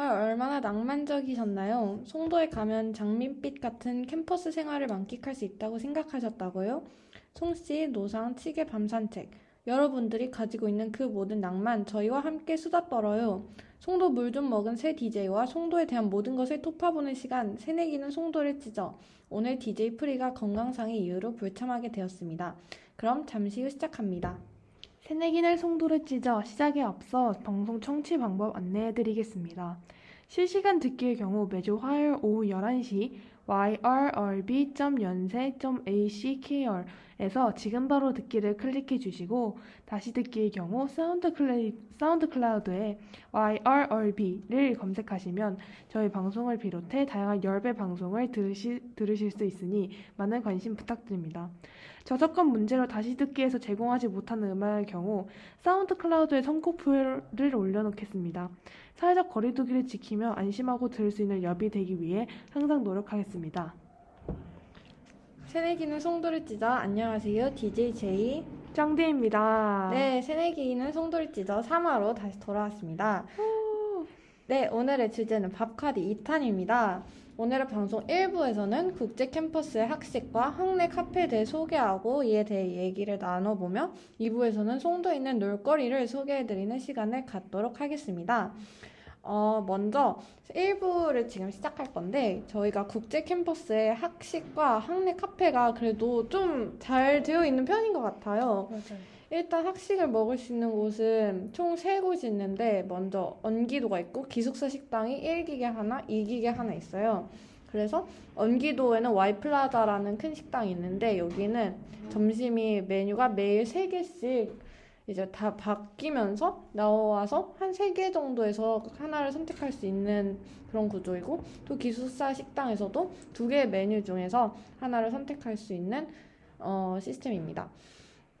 생활 얼마나 낭만적이셨나요? 송도에 가면 장밋빛 같은 캠퍼스 생활을 만끽할 수 있다고 생각하셨다고요? 송씨, 노상, 치계 밤 산책. 여러분들이 가지고 있는 그 모든 낭만 저희와 함께 수다 떨어요. 송도 물 좀 먹은 새 DJ와 송도에 대한 모든 것을 토파보는 시간 새내기는 송도를 찢어 오늘 DJ 프리가 건강상의 이유로 불참하게 되었습니다. 그럼 잠시 후 시작합니다. 새내기는 송도를 찢어 시작에 앞서 방송 청취 방법 안내해드리겠습니다. 실시간 듣기의 경우 매주 화요일 오후 11시 yrrb.연세.ackr에서 지금 바로 듣기를 클릭해 주시고 다시 듣기의 경우 사운드 클라우드에 YRRB를 검색하시면 저희 방송을 비롯해 다양한 열배 방송을 들으시, 들으실 수 있으니 많은 관심 부탁드립니다. 저작권 문제로 다시 듣기에서 제공하지 못하는 음악의 경우 사운드 클라우드에 선곡표를 올려놓겠습니다. 사회적 거리두기를 지키며 안심하고 들을 수 있는 엽이 되기 위해 항상 노력하겠습니다. 새내기는 송도를 찢어 안녕하세요 DJ 제이 짱디입니다. 네 새내기는 송도를 찢어 3화로 다시 돌아왔습니다. 네 오늘의 주제는 밥카디 2탄입니다. 오늘의 방송 1부에서는 국제 캠퍼스의 학식과 학내 카페에 대해 소개하고 이에 대해 얘기를 나눠보며 2부에서는 송도에 있는 놀거리를 소개해드리는 시간을 갖도록 하겠습니다. 어, 먼저 1부를 지금 시작할 건데 저희가 국제 캠퍼스의 학식과 학내 카페가 그래도 좀 잘 되어 있는 편인 것 같아요. 맞아요. 일단 학식을 먹을 수 있는 곳은 총 세 곳이 있는데 먼저 언기도가 있고 기숙사 식당이 1기계 하나, 2기계 하나 있어요. 그래서 언기도에는 와이플라자라는 큰 식당이 있는데 여기는 점심이 메뉴가 매일 3개씩 이제 다 바뀌면서 나와서 한세개 정도에서 하나를 선택할 수 있는 그런 구조이고 또 기숙사 식당에서도 두 개의 메뉴 중에서 하나를 선택할 수 있는 어, 시스템입니다.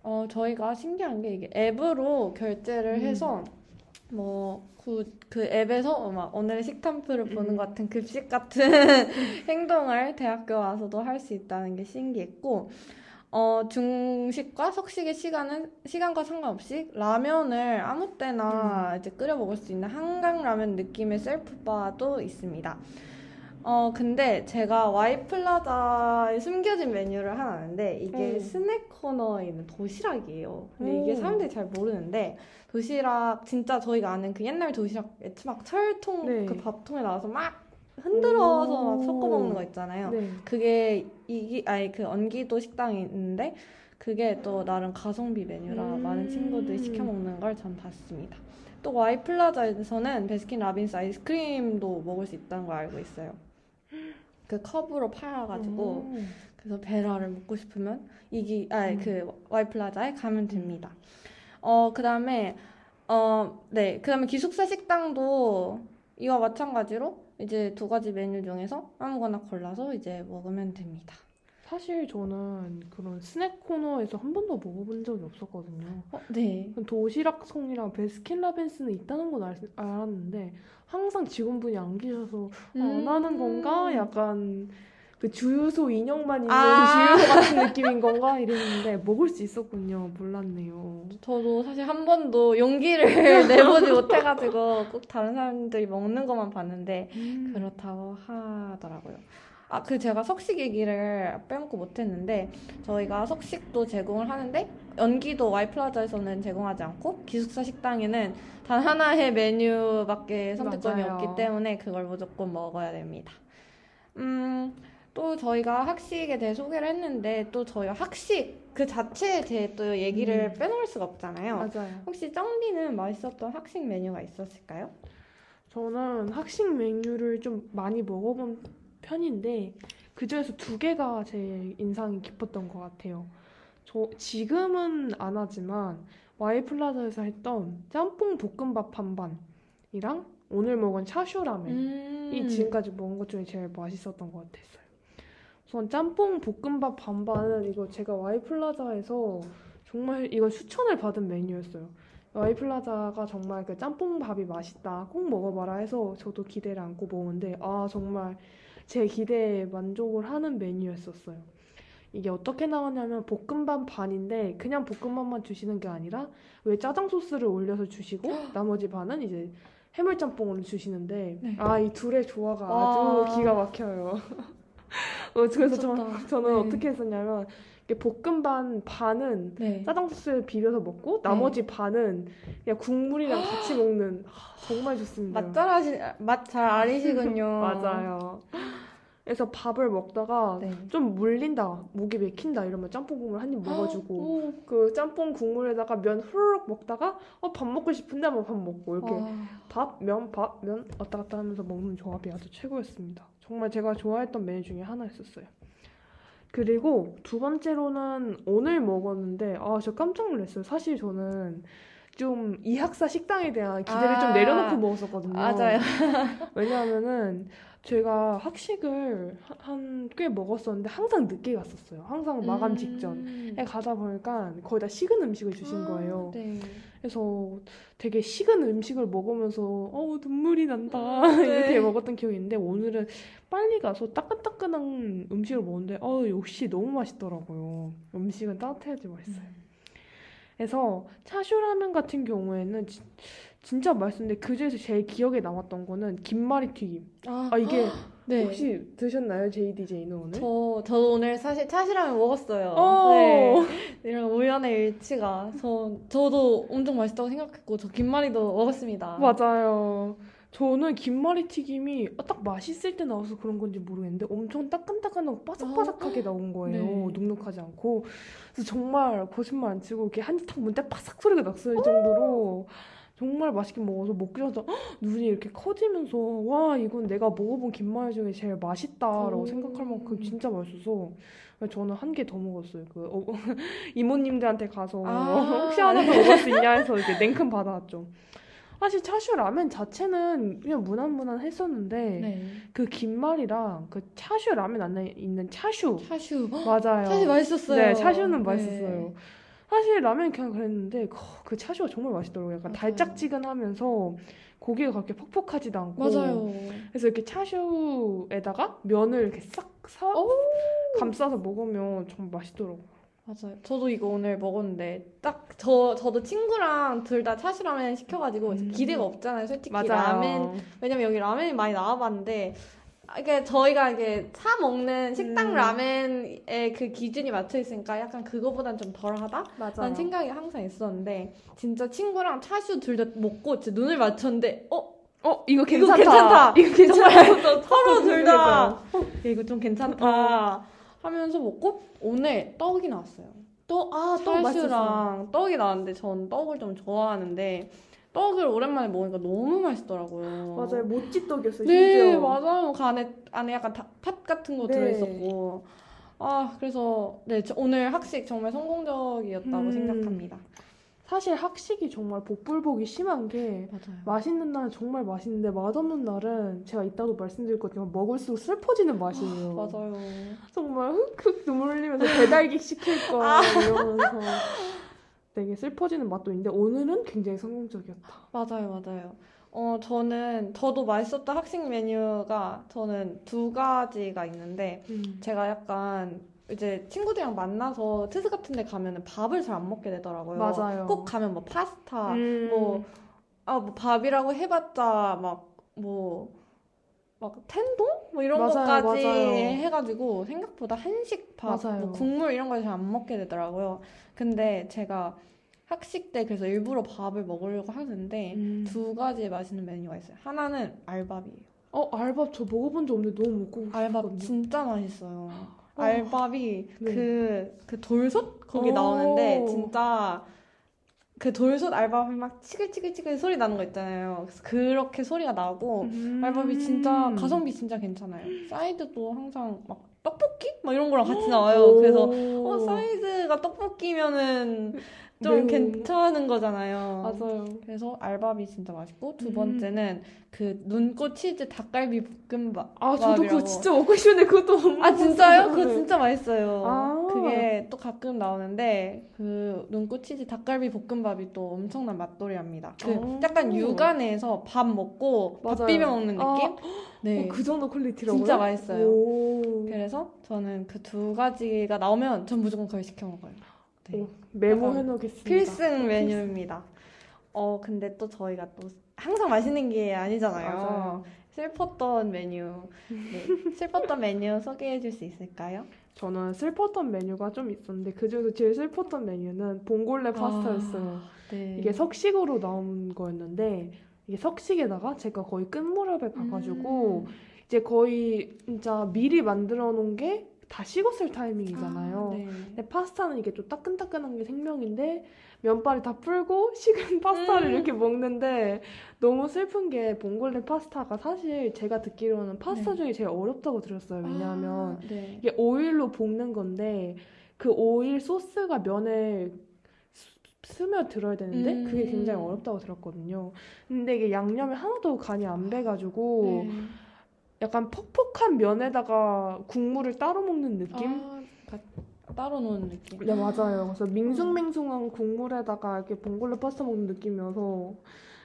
어, 저희가 신기한 게 이게 앱으로 결제를 음. 해서 뭐, 그, 그 앱에서 막 오늘 식탐표를 보는 음. 것 같은 급식 같은 행동을 대학교 와서도 할 수 있다는 게 신기했고, 어, 중식과 석식의 시간은, 시간과 상관없이 라면을 아무 때나 이제 끓여 먹을 수 있는 한강 라면 느낌의 셀프바도 있습니다. 어, 근데 제가 와이플라자에 숨겨진 메뉴를 하나 아는데 이게 음. 스낵 코너에 있는 도시락이에요. 근데 이게 음. 사람들이 잘 모르는데 도시락 진짜 저희가 아는 그 옛날 도시락 막 철통 네. 그 밥통에 나와서 막 흔들어서 막 오. 섞어 먹는 거 있잖아요. 네. 그게 이기 아니 그 언기도 식당이 있는데 그게 또 나름 가성비 메뉴라 음. 많은 친구들이 시켜 먹는 걸 전 봤습니다. 또 와이플라자에서는 베스킨 라빈스 아이스크림도 먹을 수 있다는 걸 알고 있어요. 그 컵으로 팔아가지고 음. 그래서 베라를 먹고 싶으면 이기 아니 음. 그 와이플라자에 가면 됩니다. 어 그다음에 어네 그다음에 기숙사 식당도 이와 마찬가지로 이제 두 가지 메뉴 중에서 아무거나 골라서 이제 먹으면 됩니다. 사실 저는 그런 스낵 코너에서 한 번도 먹어본 적이 없었거든요. 어, 네. 도시락송이랑 베스킨라빈스는 있다는 건 알, 알았는데 항상 직원분이 안 계셔서 아, 안 음. 하는 건가? 약간 그 주유소 인형만 있는 아. 주유소 같은 느낌인 건가? 이랬는데 먹을 수 있었군요. 몰랐네요. 저도 사실 한 번도 용기를 내보지 못해가지고 꼭 다른 사람들이 먹는 것만 봤는데 음. 그렇다고 하더라고요. 아, 그 제가 석식 얘기를 빼먹고 못했는데 저희가 석식도 제공을 하는데 연기도 와이플라자에서는 제공하지 않고 기숙사 식당에는 단 하나의 메뉴밖에 선택권이 맞아요. 없기 때문에 그걸 무조건 먹어야 됩니다. 음, 또 저희가 학식에 대해 소개를 했는데 또 저희가 학식 그 자체에 대해 또 얘기를 음. 빼놓을 수가 없잖아요. 맞아요. 혹시 쩡디는 맛있었던 학식 메뉴가 있었을까요? 저는 학식 메뉴를 좀 많이 먹어본 편인데 그 중에서 두 개가 제일 인상이 깊었던 것 같아요. 저 지금은 안 하지만 와이플라자에서 했던 짬뽕 볶음밥 반반이랑 오늘 먹은 차슈라멘 음. 이 지금까지 먹은 것 중에 제일 맛있었던 것 같았어요. 우선 짬뽕 볶음밥 반반은 이거 제가 와이플라자에서 정말 이거 추천을 받은 메뉴였어요. 와이플라자가 정말 그 짬뽕밥이 맛있다, 꼭 먹어봐라 해서 저도 기대를 안고 먹었는데 아 정말 제 기대에 만족을 하는 메뉴였었어요. 이게 어떻게 나왔냐면 볶음밥 반인데 그냥 볶음밥만 주시는 게 아니라 왜 짜장 소스를 올려서 주시고 나머지 반은 이제 해물짬뽕을 주시는데 네. 아이 둘의 조화가 와. 아주 기가 막혀요. 어, 그래서 저. 저는 네. 어떻게 했었냐면 이렇게 볶음 반 반은 네. 짜장 소스에 비벼서 먹고 나머지 반은 그냥 국물이랑 같이 먹는 아, 정말 좋습니다. 맛 잘하시 맛 잘 아시군요. 맞아요. 그래서 밥을 먹다가 네. 좀 물린다, 목이 맥힌다 이러면 짬뽕 국물 한 입 먹어주고 오. 그 짬뽕 국물에다가 면 후루룩 먹다가 어 밥 먹고 싶은데 한번 밥 먹고 이렇게 와. 밥, 면, 밥, 면 왔다 갔다 하면서 먹는 조합이 아주 최고였습니다. 정말 제가 좋아했던 메뉴 중에 하나였었어요. 그리고 두 번째로는 오늘 먹었는데 아 저 깜짝 놀랐어요. 사실 저는 좀 이 학사 식당에 대한 기대를 좀 아. 내려놓고 먹었었거든요. 맞아요. 왜냐하면은 제가 학식을 한 꽤 먹었었는데 항상 늦게 갔었어요. 항상 마감 직전. 음. 에 가다 보니까 거의 다 식은 음식을 주신 거예요. 네. 그래서 되게 식은 음식을 먹으면서 어 눈물이 난다 음, 네. 이렇게 먹었던 기억이 있는데 오늘은 빨리 가서 따끈따끈한 음식을 먹는데 어 역시 너무 맛있더라고요. 음식은 따뜻해야지 맛있어요. 그래서 차슈라면 같은 경우에는 지- 진짜 맛있는데 그 중에서 제일 기억에 남았던 거는 김말이 튀김. 아, 아 이게 네. 혹시 드셨나요, JDJ는 오늘? 저, 저 오늘 사실 차시라면 먹었어요. 어. 네. 이런 우연의 일치가. 저, 저도 엄청 맛있다고 생각했고, 저 김말이도 먹었습니다. 맞아요. 저는 김말이 튀김이 딱 맛있을 때 나와서 그런 건지 모르겠는데 엄청 따끈따끈하고 바삭바삭하게 나온 거예요. 네. 눅눅하지 않고. 그래서 정말 거짓말 안 치고 이렇게 한입 탁 문때 바삭 소리가 났을 정도로 정말 맛있게 먹어서 먹기 전에 헉, 눈이 이렇게 커지면서 와 이건 내가 먹어본 김말 중에 제일 맛있다라고 오. 생각할 만큼 진짜 맛있어서 저는 한 개 더 먹었어요. 그 어, 이모님들한테 가서 아. 혹시 하나 더 먹을 수 있냐 해서 이렇게 냉큼 받아왔죠. 사실 차슈 라면 자체는 그냥 무난무난 했었는데 네. 그 김말이랑 그 차슈 라면 안에 있는 차슈 차슈. 맞아요. 차슈 맛있었어요. 네, 차슈는 네. 맛있었어요. 사실 라면 그냥 그랬는데 그, 그 차슈가 정말 맛있더라고요. 약간 맞아요. 달짝지근하면서 고기가 그렇게 퍽퍽하지도 않고 맞아요. 그래서 이렇게 차슈에다가 면을 이렇게 싹 사, 오. 감싸서 먹으면 정말 맛있더라고요. 맞아요. 저도 이거 오늘 먹었는데 딱 저 저도 친구랑 둘 다 차슈라면 시켜가지고 음. 기대가 없잖아요. 솔직히 맞아요. 라멘 왜냐면 여기 라멘이 많이 나와봤는데 아, 이게 저희가 이게 사 먹는 식당 음. 라멘의 그 기준이 맞춰 있으니까 약간 그거보단 좀 덜하다. 라는 생각이 항상 있었는데 진짜 친구랑 차슈 둘 다 먹고 진짜 눈을 맞췄는데 어 어 이거 이거 괜찮다. 괜찮다. 이거 괜찮다. 서로 둘 다. 야, 이거 좀 괜찮다 하면서 먹고 오늘 떡이 나왔어요. 떡 아 떡 맛있었어. 찰슈랑 떡이 나왔는데 전 떡을 좀 좋아하는데 떡을 오랜만에 먹으니까 너무 맛있더라고요. 맞아요. 모찌 떡이었어요. 네, 심지어. 맞아요. 그 안에 안에 약간 다- 팥 같은 거 네. 들어있었고. 아, 그래서 네, 저 오늘 학식 정말 성공적이었다고 음. 생각합니다. 사실 학식이 정말 복불복이 심한 게 맞아요. 맛있는 날은 정말 맛있는데 맛없는 날은 제가 이따도 말씀드릴 거지만 먹을수록 슬퍼지는 맛이에요. 맞아요. 정말 흑흑 눈물 흘리면서 배달기 시킬 거 아. 이러면서 되게 슬퍼지는 맛도 있는데 오늘은 굉장히 성공적이었다. 맞아요, 맞아요. 어, 저는, 저도 맛있었던 학식 메뉴가 저는 두 가지가 있는데, 제가 약간 이제 친구들이랑 만나서 트스 같은 데 가면은 밥을 잘 안 먹게 되더라고요. 맞아요. 꼭 가면 뭐 파스타, 음. 뭐, 아, 뭐 밥이라고 해봤자 막, 뭐, 막 텐동? 뭐 이런 맞아요, 것까지 맞아요. 해가지고 생각보다 한식 밥. 뭐 국물 이런 걸 잘 안 먹게 되더라고요. 근데 제가 학식 때 그래서 일부러 밥을 먹으려고 하는데 음. 두 가지 맛있는 메뉴가 있어요. 하나는 알밥이에요. 어 알밥 저 먹어본 적 없는데 너무 먹고 알밥 싶거든요. 진짜 맛있어요. 어. 알밥이 네. 그, 그 돌솥? 거기 오. 나오는데 진짜 그 돌솥 알밥이 막 지글지글지글 소리 나는 거 있잖아요. 그래서 그렇게 소리가 나고 음. 알밥이 진짜 가성비 진짜 괜찮아요. 사이드도 항상 막 떡볶이? 막 이런 거랑 같이 나와요. 그래서 어, 사이드가 떡볶이면은 좀 매우. 괜찮은 거잖아요. 맞아요. 그래서 알밥이 진짜 맛있고 두 음. 번째는 그 눈꽃 치즈 닭갈비 볶음밥. 아 저도 그거. 진짜 먹고 싶은데 그것도 못아 진짜요? 그거 네. 진짜 맛있어요. 아. 그게 또 가끔 나오는데 그 눈꽃 치즈 닭갈비 볶음밥이 또 엄청난 맛돌이랍니다. 그 아. 약간 육안에서 밥 먹고 밥 맞아요. 비벼 먹는 아. 느낌? 네. 어, 그 정도 퀄리티라고요? 진짜 맛있어요. 오. 그래서 저는 그 두 가지가 나오면 전 무조건 그걸 시켜 먹어요. 네. 오, 메모해 놓겠습니다. 필승 메뉴입니다. 어, 근데 또 저희가 또 항상 맛있는 게 아니잖아요. 맞아요. 슬펐던 메뉴. 네. 슬펐던 메뉴 소개해 줄 수 있을까요? 저는 슬펐던 메뉴가 좀 있었는데 그 중에서 제일 슬펐던 메뉴는 봉골레 파스타였어요. 아, 네. 이게 석식으로 나온 거였는데 이게 석식에다가 제가 거의 끝 무렵에 가가지고 음. 이제 거의 진짜 미리 만들어 놓은 게 다 식었을 타이밍이잖아요. 아, 네. 근데 파스타는 이게 좀 따끈따끈한 게 생명인데 면발이 다 불고 식은 파스타를 음. 이렇게 먹는데 너무 슬픈 게 봉골레 파스타가 사실 제가 듣기로는 파스타 네. 중에 제일 어렵다고 들었어요. 왜냐하면 아, 네. 이게 오일로 볶는 건데 그 오일 소스가 면에 스- 스며들어야 되는데 음. 그게 굉장히 어렵다고 들었거든요. 근데 이게 양념이 하나도 간이 안 배가지고 네. 약간 퍽퍽한 면에다가 국물을 따로 먹는 느낌? 아, 따로 놓은 느낌. 네 맞아요. 그래서 밍숭맹숭한 국물에다가 이렇게 봉골레 파스타 먹는 느낌이어서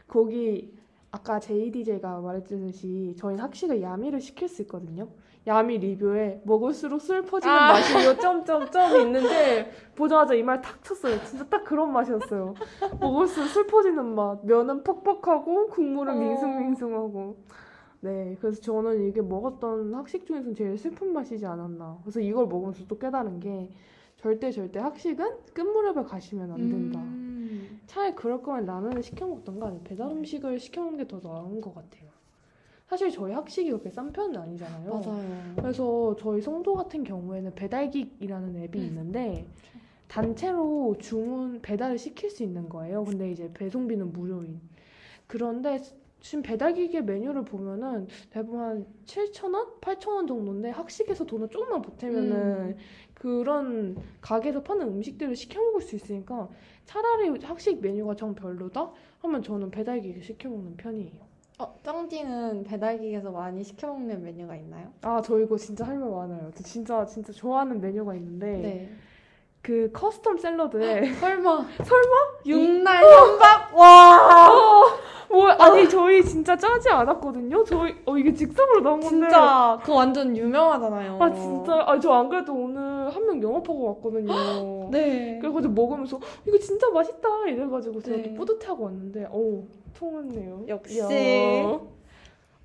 거기 아까 JDJ가 말했듯이 저희는 학식을 야미를 시킬 수 있거든요. 야미 리뷰에 먹을수록 슬퍼지는 아. 맛이요 점점점이 있는데 보자마자 이 말 탁 쳤어요. 진짜 딱 그런 맛이었어요. 먹을수록 슬퍼지는 맛. 면은 퍽퍽하고 국물은 어. 밍숭밍숭하고. 네, 그래서 저는 이게 먹었던 학식 중에서 제일 슬픈 맛이지 않았나. 그래서 이걸 먹으면서 또 깨달은 게 절대 절대 학식은 끝 무렵에 가시면 안 된다. 음. 차라리 그럴 거면 라면을 시켜 먹던가 배달 음식을 시켜 먹는 게 더 나은 것 같아요. 사실 저희 학식이 그렇게 싼 편은 아니잖아요. 맞아요. 그래서 저희 성도 같은 경우에는 배달기이라는 앱이 있는데 단체로 주문 배달을 시킬 수 있는 거예요. 근데 이제 배송비는 무료인. 그런데 지금 배달기계 메뉴를 보면은 대부분 한 7,000원, 8,000원 정도인데 학식에서 돈을 조금만 보태면은 그런 가게에서 파는 음식들을 시켜 먹을 수 있으니까 차라리 학식 메뉴가 정 별로다 하면 저는 배달기계 시켜 먹는 편이에요. 어, 짱디는 배달기에서 많이 시켜 먹는 메뉴가 있나요? 아, 저 이거 진짜 할 말 많아요. 저 진짜 진짜 좋아하는 메뉴가 있는데 네. 그 커스텀 샐러드에 설마 설마? 육날 현박 와 뭐 아니 저희 진짜 짜지 않았거든요. 저희 어 이게 직접으로 나온 건데. 진짜 그거 완전 유명하잖아요. 아 진짜 아저 안 그래도 오늘 한 명 영업하고 왔거든요. 네. 그래가지고 먹으면서 이거 진짜 맛있다 이래가지고 제가 네. 또 뿌듯해하고 왔는데 어우 통했네요. 역시. 이야.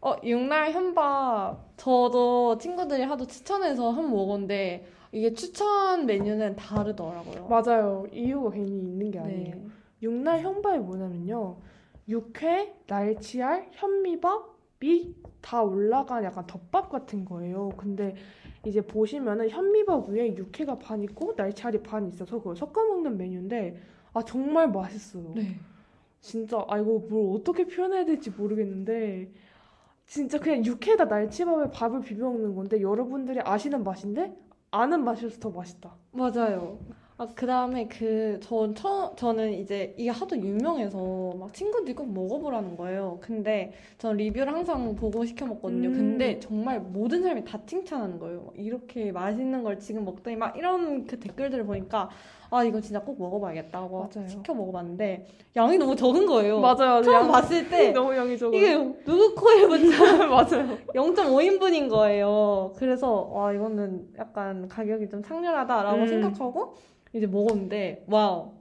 어 육날 현박 저도 친구들이 하도 추천해서 한 번 먹었는데 이게 추천 메뉴는 다르더라고요. 맞아요. 이유가 괜히 있는 게 아니에요. 네. 육날 현밥이 뭐냐면요. 육회, 날치알, 현미밥 이 다 올라간 약간 덮밥 같은 거예요. 근데 이제 보시면은 현미밥 위에 육회가 반 있고 날치알이 반 있어서 그걸 섞어 먹는 메뉴인데 아 정말 맛있어요. 네. 진짜 아 이거 뭘 어떻게 표현해야 될지 모르겠는데 진짜 그냥 육회에다 날치밥에 밥을 비벼 먹는 건데 여러분들이 아시는 맛인데 아는 맛이어서 더 맛있다. 맞아요. 아, 그 다음에 그, 전, 처, 저는 이제 이게 하도 유명해서 막 친구들이 꼭 먹어보라는 거예요. 근데 전 리뷰를 항상 보고 시켜 먹거든요. 음. 근데 정말 모든 사람이 다 칭찬하는 거예요. 막 이렇게 맛있는 걸 지금 먹더니 막 이런 그 댓글들을 보니까 아, 이거 진짜 꼭 먹어봐야겠다고 맞아요. 시켜 먹어봤는데 양이 너무 적은 거예요. 맞아요. 처음 양- 봤을 때 너무 양이 적어. 이게 누구 코에 붙여 맞아요. 0.5인분인 거예요. 그래서 와 이거는 약간 가격이 좀 창렬하다라고 음. 생각하고 이제 먹었는데 wow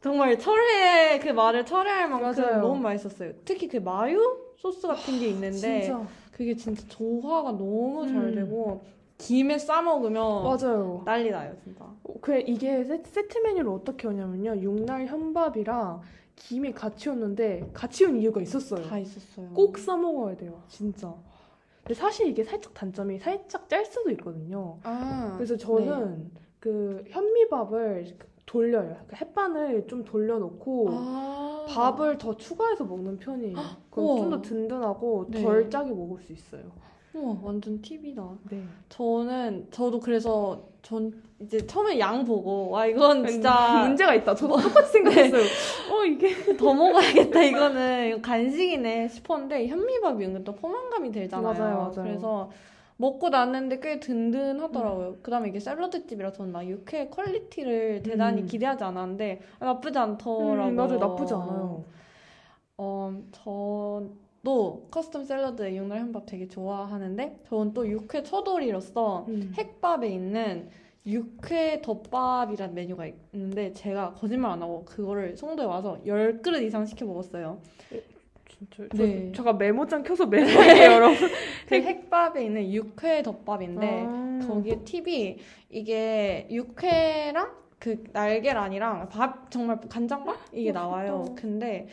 정말 철회 그 말을 철회할 만큼 맞아요. 너무 맛있었어요. 특히 그 마요 소스 같은 게 있는데 진짜 그게 진짜 조화가 너무 잘 음. 되고 김에 싸 먹으면 맞아요. 난리 나요 진짜. 그 이게 세- 세트 메뉴를 어떻게 오냐면요. 육날 현밥이랑 김이 같이 오는데 같이 온 이유가 있었어요. 다 있었어요. 꼭 싸 먹어야 돼요. 진짜. 근데 사실 이게 살짝 단점이 살짝 짤 수도 있거든요. 아 그래서 저는 그 현미밥을 돌려요. 그 햇반을 좀 돌려놓고 아. 밥을 더 추가해서 먹는 편이에요. 그럼. 좀 더 든든하고 네. 덜 짜게 먹을 수 있어요. 우와 완전 팁이다. 네. 저는 저도 그래서 전 이제 처음에 양 보고 와 이건 진짜 문제가 있다. 저도 똑같이 생각했어요. 어 이게 더 먹어야겠다 이거는 이거 간식이네 싶었는데 현미밥이 은근 또 포만감이 들잖아요. 맞아요, 맞아요. 그래서 먹고 났는데 꽤 든든하더라고요. 그다음에 이게 샐러드 집이라 저는 막 육회 quality를 대단히 음. 기대하지 않았는데 나쁘지 않더라고요. 음, 맞아요. 나쁘지 않아요. 어, 저 도 커스텀 샐러드 육날 현밥 되게 좋아하는데 저는 또 육회 처돌이로서 음. 핵밥에 있는 육회 덮밥이란 메뉴가 있는데 제가 거짓말 안 하고 그거를 송도에 와서 10그릇 이상 시켜 먹었어요. 진짜. 네. 저, 잠깐 메모장 켜서 메모할게요, 여러분. 그 핵밥에 있는 육회 덮밥인데 아. 거기에 팁이 이게 육회랑 그 날계란이랑 밥 정말 간장밥 이게. 나와요. 근데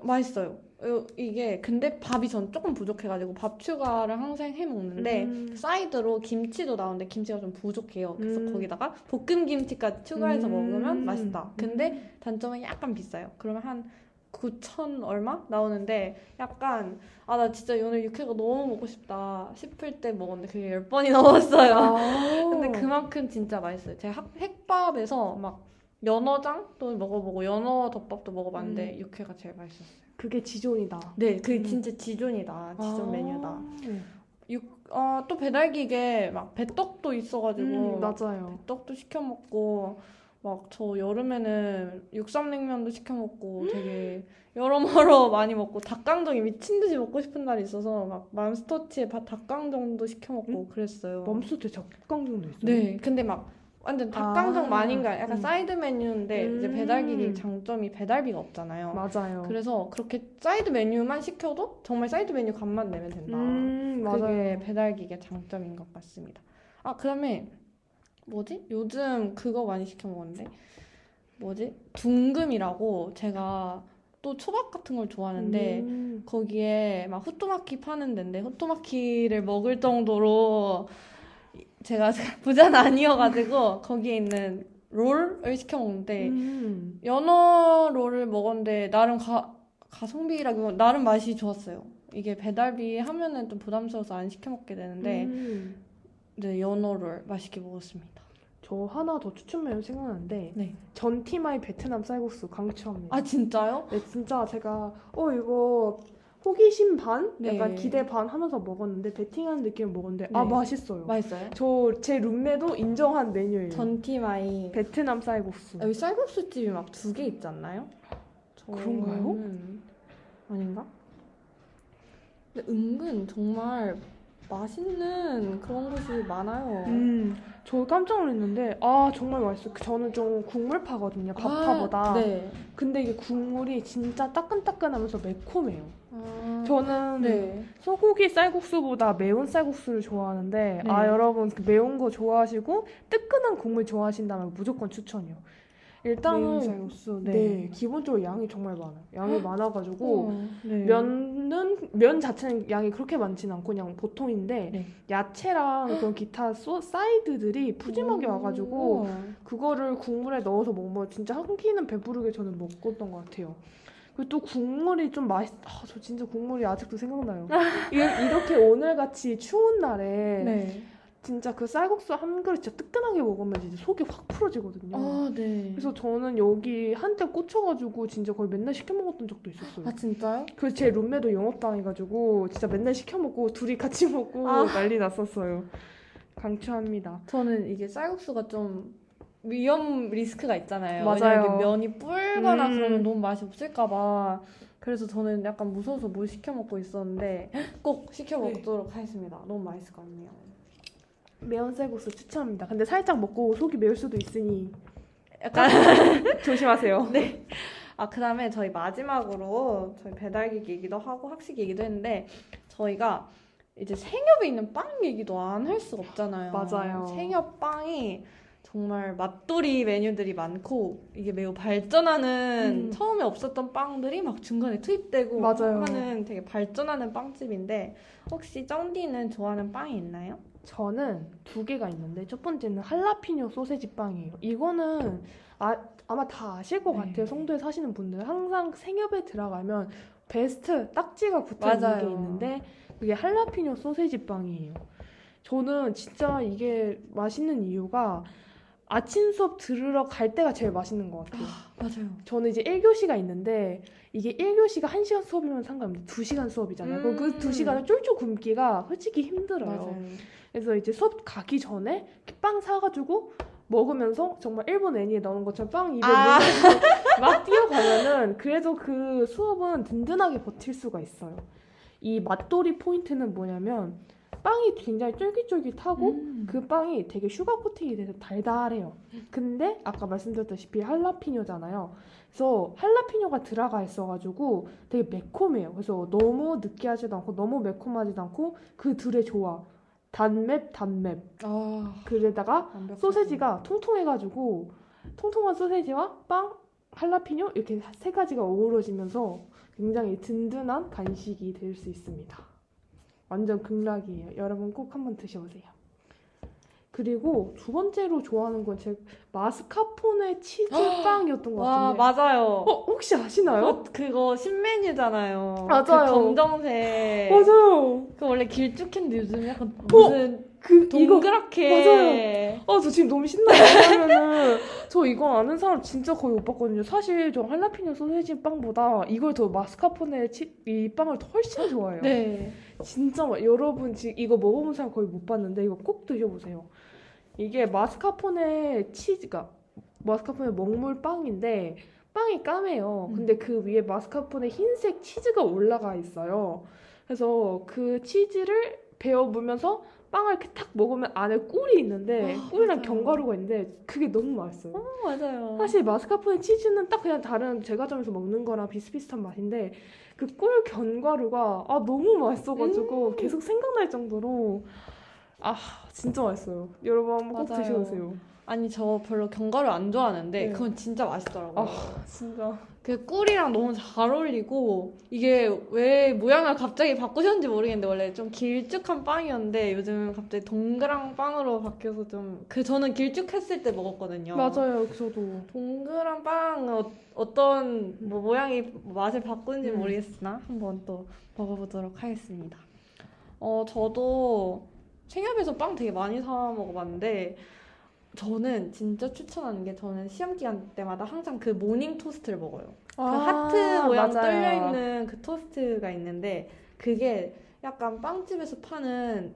맛있어요. 어, 이게 근데 밥이 전 조금 부족해가지고 밥 추가를 항상 해 먹는데 음. 사이드로 김치도 나오는데 김치가 좀 부족해요. 그래서 음. 거기다가 볶음 김치까지 추가해서 음. 먹으면 맛있다. 근데 단점은 약간 비싸요. 그러면 한 9천 얼마 나오는데 약간 아 나 진짜 오늘 육회가 너무 먹고 싶다 싶을 때 먹었는데 그게 10번이 넘었어요. 아. 근데 그만큼 진짜 맛있어요. 제가 학- 핵밥에서 막 연어장도 먹어보고 연어 덮밥도 먹어봤는데 음. 육회가 제일 맛있었어요. 그게 지존이다. 네, 그게 음. 진짜 지존이다. 지존 아. 메뉴다. 어, 또 배달기계 막 배떡도 있어가지고 음, 막 맞아요. 떡도 시켜 먹고 막 저 여름에는 육삼냉면도 시켜 먹고 되게 여러모로 많이 먹고 닭강정이 미친 듯이 먹고 싶은 날이 있어서 막 맘스터치에 바- 닭강정도 시켜 먹고 그랬어요. 멈스트 적강정도 있어요. 네, 근데 막 완전 닭강정 아, 만인가 약간 음. 사이드 메뉴인데 이제 음. 배달긱의 장점이 배달비가 없잖아요. 맞아요. 그래서 그렇게 사이드 메뉴만 시켜도 정말 사이드 메뉴 값만 내면 된다. 음, 그게 맞아요. 배달긱의 장점인 것 같습니다. 아, 그다음에 뭐지? 요즘 그거 많이 시켜 먹었는데 뭐지? 둥금이라고 제가 또 초밥 같은 걸 좋아하는데 음. 거기에 막 후토마키 파는 데인데 후토마키를 먹을 정도로 제가 부자는 아니어가지고 거기에 있는 롤을 시켜 먹는데 음. 연어 롤을 먹었는데 나름 가 가성비라기보다 나름 맛이 좋았어요. 이게 배달비 하면은 좀 부담스러워서 안 시켜 먹게 되는데 음. 네 연어를 맛있게 먹었습니다. 저 하나 더 추천 메뉴 생각나는데 네. 전티마이 베트남 쌀국수 강추합니다. 아 진짜요? 네, 진짜 제가 어 이거 호기심 반, 네. 약간 기대 반 하면서 먹었는데 베팅하는 느낌을 먹었는데 아 네. 맛있어요. 맛있어요? 저 제 룸메도 인정한 메뉴예요. 전티마이 베트남 쌀국수. 여기 쌀국수 집이 막 두 개 있잖아요. 그런가요? 저는 아닌가? 근데 은근 정말 맛있는 그런 곳이 많아요. 음, 저 깜짝 놀랐는데 아 정말 맛있어요. 저는 좀 국물파거든요. 밥파보다. 아, 네. 근데 이게 국물이 진짜 따끈따끈하면서 매콤해요. 아, 저는 네. 소고기 쌀국수보다 매운 쌀국수를 좋아하는데 네. 아 여러분 그 매운 거 좋아하시고 뜨끈한 국물 좋아하신다면 무조건 추천이요. 일단은 쌀국수. 네. 기본적으로 양이 정말 많아요. 양이 많아가지고 어, 네. 면은 면 자체는 양이 그렇게 많진 않고 그냥 보통인데 네. 야채랑 그런 기타 소, 사이드들이 푸짐하게 와가지고 음. 그거를 국물에 넣어서 먹으면 진짜 한 끼는 배부르게 저는 먹었던 것 같아요. 그리고 또 국물이 좀 맛있. 아, 저 진짜 국물이 아직도 생각나요. 이- 이렇게 오늘 같이 추운 날에 네. 진짜 그 쌀국수 한 그릇 진짜 뜨끈하게 먹으면 진짜 속이 확 풀어지거든요. 아, 네. 그래서 저는 여기 한때 꽂혀가지고 진짜 거의 맨날 시켜 먹었던 적도 있었어요. 아, 진짜요? 그래서 제 룸메도 영업당해가지고 진짜 맨날 시켜 먹고 둘이 같이 먹고 아. 난리 났었어요. 강추합니다. 저는 이게 쌀국수가 좀 위험 리스크가 있잖아요. 맞아요. 면이 불거나 음. 그러면 너무 맛이 없을까봐. 그래서 저는 약간 무서워서 못 시켜 먹고 있었는데 꼭 시켜 네. 먹도록 하겠습니다. 너무 맛있을 것 같네요. 매운 쌀국수 추천합니다. 근데 살짝 먹고 속이 매울 수도 있으니 약간 조심하세요. 네. 아 그 다음에 저희 마지막으로 저희 배달기 얘기도 하고 학식 얘기도 했는데 저희가 이제 생협에 있는 빵 얘기도 안 할 수가 없잖아요. 맞아요. 생협 빵이 정말 맛돌이 메뉴들이 많고 이게 매우 발전하는 음. 처음에 없었던 빵들이 막 중간에 투입되고 맞아요. 하는 되게 발전하는 빵집인데 혹시 쩡디는 좋아하는 빵이 있나요? 저는 두 개가 있는데 첫 번째는 할라피뇨 소세지 빵이에요. 이거는 아, 아마 다 아실 것 네. 같아요. 송도에 사시는 분들 항상 생협에 들어가면 베스트 딱지가 붙어 있는 맞아요. 게 있는데 그게 할라피뇨 소세지 빵이에요. 저는 진짜 이게 맛있는 이유가 아침 수업 들으러 갈 때가 제일 맛있는 것 같아요. 맞아요. 저는 이제 1교시가 있는데 이게 1교시가 1시간 수업이면 상관없는데 2시간 수업이잖아요. 그 음. 2시간을 쫄쫄 굶기가 솔직히 힘들어요. 맞아요. 그래서 이제 수업 가기 전에 빵 사가지고 먹으면서 정말 일본 애니에 나오는 것처럼 빵 입에 아. 막 뛰어가면은 그래도 그 수업은 든든하게 버틸 수가 있어요. 이 맛돌이 포인트는 뭐냐면 빵이 굉장히 쫄깃쫄깃하고 음. 그 빵이 되게 sugar 코팅이 돼서 달달해요. 근데 아까 말씀드렸다시피 할라피뇨잖아요. 그래서 할라피뇨가 들어가 있어가지고 되게 매콤해요. 그래서 너무 느끼하지도 않고 너무 매콤하지도 않고 그 둘의 조화. 단맵, 단맵. 아, 그에다가 완벽하다. 소세지가 통통해가지고 통통한 소세지와 빵, 할라피뇨 이렇게 세 가지가 어우러지면서 굉장히 든든한 간식이 될 수 있습니다. 완전 극락이에요. 여러분 꼭 한번 드셔보세요. 그리고 두 번째로 좋아하는 건 제 마스카포네 치즈빵이었던 것 와, 같은데. 맞아요. 어, 혹시 아시나요? 어, 그거 신메뉴잖아요. 맞아요. 그 검정색. 맞아요. 그 원래 길쭉했는데 요즘 약간 어, 무슨 그 동그랗게. 아, 저 지금 너무 신나요. 왜냐면은 저 이거 아는 사람 진짜 거의 못 봤거든요. 사실 저 할라피뇨 소세지 빵보다 이걸 더 마스카포네 치, 이 빵을 더 훨씬 좋아해요. 네. 진짜 마- 여러분 지금 이거 먹어본 사람 거의 못 봤는데 이거 꼭 드셔보세요. 이게 마스카포네 치즈가 마스카포네 먹물 빵인데 빵이 까매요. 음. 근데 그 위에 마스카포네 흰색 치즈가 올라가 있어요. 그래서 그 치즈를 베어 물면서 빵을 이렇게 탁 먹으면 안에 꿀이 있는데 아, 꿀이랑 맞아요. 견과류가 있는데 그게 너무 맛있어요. 어, 맞아요. 사실 마스카포네 치즈는 딱 그냥 다른 제과점에서 먹는 거랑 비슷비슷한 맛인데 그 꿀 견과류가 아 너무 맛있어가지고 음. 계속 생각날 정도로 아 진짜 맛있어요. 여러분 한번 꼭. 드셔보세요. 아니 저 별로 견과류 안 좋아하는데 네. 그건 진짜 맛있더라고요. 아 진짜 그 꿀이랑 너무 잘 어울리고 이게 왜 모양을 갑자기 바꾸셨는지 모르겠는데 원래 좀 길쭉한 빵이었는데 요즘 갑자기 동그란 빵으로 바뀌어서 좀 그 저는 길쭉했을 때 먹었거든요. 맞아요. 저도 동그란 빵 어, 어떤 뭐 모양이 맛을 바꾸는지 음. 모르겠으나 한번 또 먹어보도록 하겠습니다. 어 저도 생협에서 빵 되게 많이 사 먹어봤는데 저는 진짜 추천하는 게 저는 시험 기간 때마다 항상 그 모닝 토스트를 먹어요. 그 하트 모양 아, 맞아요. 뚫려 있는 그 토스트가 있는데 그게 약간 빵집에서 파는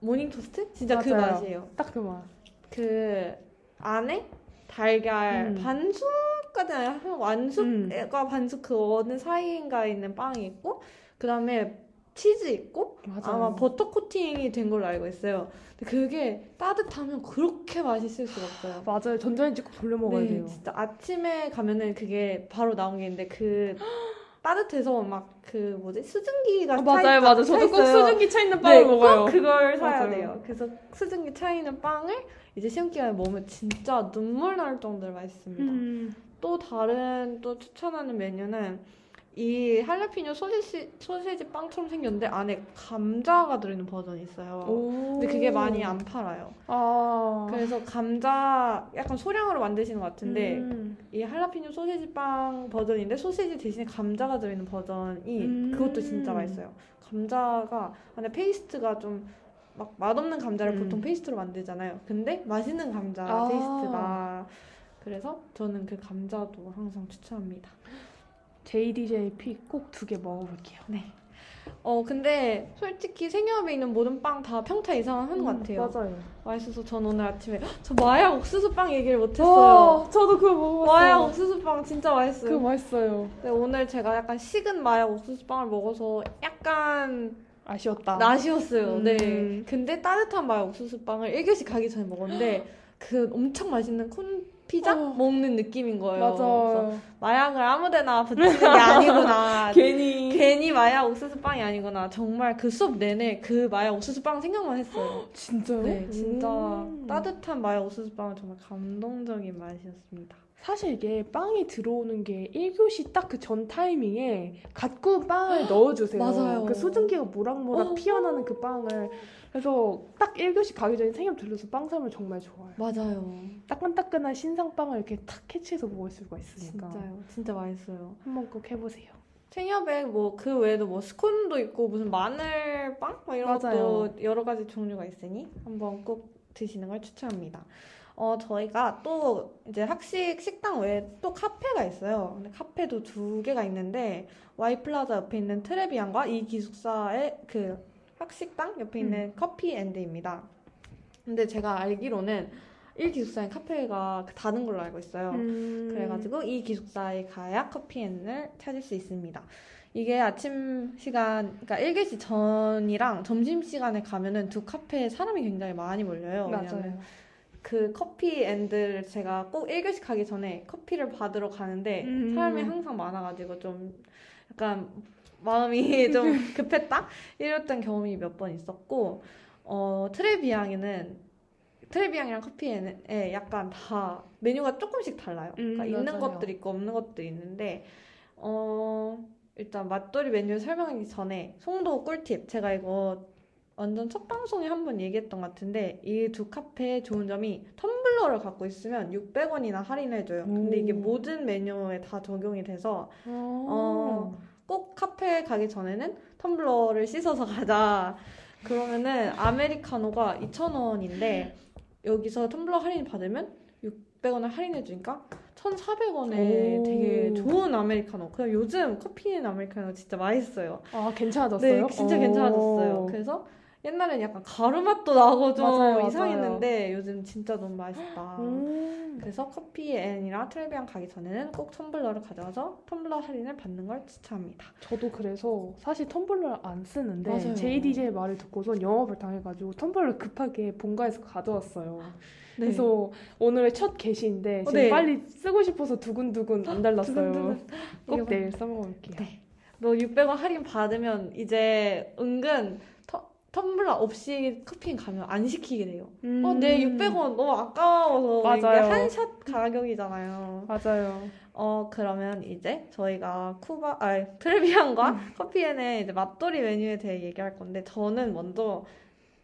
모닝 토스트? 진짜 그 맞아요. 맛이에요. 딱 그 맛. 그 안에 달걀 음. 반숙까지 아니라 한 완숙과 반숙 그 어느 사이인가 있는 빵이 있고 그 다음에 치즈 있고 맞아요. 아마 버터 코팅이 된 걸로 알고 있어요. 근데 그게 따뜻하면 그렇게 맛있을 수가 없어요. 맞아요. 전자레인지 꼭 돌려 먹어야 네, 돼요. 진짜 아침에 가면은 그게 바로 나온 게 있는데 그 따뜻해서 막 그 뭐지 수증기가 아, 차 맞아요, 있-. 차 저도 꼭. 수증기 차 있는 네, 빵을 먹어요. 꼭 그걸 사야 맞아요. 돼요. 그래서 수증기 차 있는 빵을 이제 시험 기간에 먹으면 진짜 눈물 날 정도로 맛있습니다. 음. 또 다른 또 추천하는 메뉴는 이 할라피뇨 소시지, 소시지 빵처럼 생겼는데 안에 감자가 들어있는 버전이 있어요. 오. 근데 그게 많이 안 팔아요. 아. 그래서 감자 약간 소량으로 만드시는 것 같은데 음. 이 할라피뇨 소시지 빵 버전인데 소시지 대신에 감자가 들어있는 버전이 음. 그것도 진짜 맛있어요. 감자가 안에 페이스트가 좀 막 맛없는 감자를 음. 보통 페이스트로 만들잖아요. 근데 맛있는 감자 아. 페이스트가 그래서 저는 그 감자도 항상 추천합니다. JDJ 픽꼭 두 개 먹어볼게요. 네. 어 근데 솔직히 생협에 있는 모든 빵 다 평타 이상은 하는 것 같아요. 음, 맞아요. 맛있어서 전 오늘 아침에 헉, 저 마약 옥수수 빵 얘기를 못했어요. 어, 저도 그거 먹어봤어요. 마약 옥수수 빵 진짜 맛있어요. 그거 맛있어요. 네, 오늘 제가 약간 식은 마약 옥수수 빵을 먹어서 약간 아쉬웠다. 아쉬웠어요. 음. 네. 근데 따뜻한 마약 옥수수 빵을 1교시 가기 전에 먹었는데 그 엄청 맛있는 콘 피자 어. 먹는 느낌인 거예요. 맞아요. 마약을 아무데나 붙이는 게 아니구나. 괜히. 괜히 마약 옥수수 빵이 아니구나. 정말 그 수업 내내 그 마약 옥수수 빵 생각만 했어요. 진짜요? 네, 진짜 음. 따뜻한 마약 옥수수 빵은 정말 감동적인 맛이었습니다. 사실 이게 빵이 들어오는 게 1교시 딱 그 전 타이밍에 갓 구운 빵을 넣어주세요. 맞아요. 그 수증기가 모락모락 어. 피어나는 그 빵을. 그래서 딱 1교시 가기 전에 생협 들려서 빵 사면 정말 좋아요. 맞아요. 따끈따끈한 신상빵을 이렇게 탁 캐치해서 먹을 수가 있으니까. 진짜요. 진짜 맛있어요. 한번 꼭 해보세요. 생협에 뭐 그 외에도 뭐 스콘도 있고 무슨 마늘빵 뭐 이런 맞아요. 것도 여러 가지 종류가 있으니 한번 꼭 드시는 걸 추천합니다. 어 저희가 또 이제 학식 식당 외에 또 카페가 있어요. 근데 카페도 두 개가 있는데 와이플라자 옆에 있는 트레비안과 이 기숙사의 그 학식당 옆에 있는 커피 앤드입니다. 근데 제가 알기로는 1 기숙사에 카페가 닫은 걸로 알고 있어요. 음. 그래가지고 이 기숙사에 가야 커피앤을 찾을 수 있습니다. 이게 아침 시간, 그러니까 1교시 전이랑 점심 시간에 가면은 두 카페에 사람이 굉장히 많이 몰려요. 맞아요. 그 커피 앤들 제가 꼭 1교시 가기 전에 커피를 받으러 가는데 음. 사람이 항상 많아가지고 좀 약간 마음이 좀 급했다? 이랬던 경험이 몇 번 있었고, 어, 트레비앙에는 트레비앙이랑 커피에 약간 다 메뉴가 조금씩 달라요. 음, 그러니까 있는 맞아요. 것들 있고 없는 것들 있는데, 어, 일단 맛돌이 메뉴 설명하기 전에 송도 꿀팁. 제가 이거 완전 첫 방송에 한 번 얘기했던 것 같은데 이 두 카페의 좋은 점이 텀블러를 갖고 있으면 600원이나 할인해줘요. 근데 이게 오. 모든 메뉴에 다 적용이 돼서 어. 꼭 카페 가기 전에는 텀블러를 씻어서 가자. 그러면은 아메리카노가 2,000원인데 여기서 텀블러 할인 받으면 600원을 할인해 주니까 1,400원에 오. 되게 좋은 아메리카노. 그냥 요즘 커피인 아메리카노 진짜 맛있어요. 아, 괜찮아졌어요? 네, 진짜 오. 괜찮아졌어요. 그래서 옛날엔 약간 가루 맛도 나고 좀 맞아요, 맞아요. 이상했는데 요즘 진짜 너무 맛있다. 음. 그래서 커피 앤이랑 트레비앙 가기 전에는 꼭 텀블러를 가져와서 텀블러 할인을 받는 걸 추천합니다. 저도 그래서 사실 텀블러를 안 쓰는데 맞아요. JDJ 말을 듣고선 영업을 당해가지고 텀블러를 급하게 본가에서 가져왔어요. 네. 그래서 오늘의 첫 게시인데 지금 네. 빨리 쓰고 싶어서 두근두근 안 달랐어요. 두근두근. 꼭 내일 써먹을게요. 네. 너 600원 할인 받으면 이제 은근 터, 텀블러 없이 커피 가면 안 시키게 돼요. 음. 어, 내 600원 너무 아까워서 맞아요. 한샷 가격이잖아요. 맞아요. 어 그러면 이제 저희가 쿠바 아 트레비앙과 음. 커피엔의 이제 맛돌이 메뉴에 대해 얘기할 건데 저는 먼저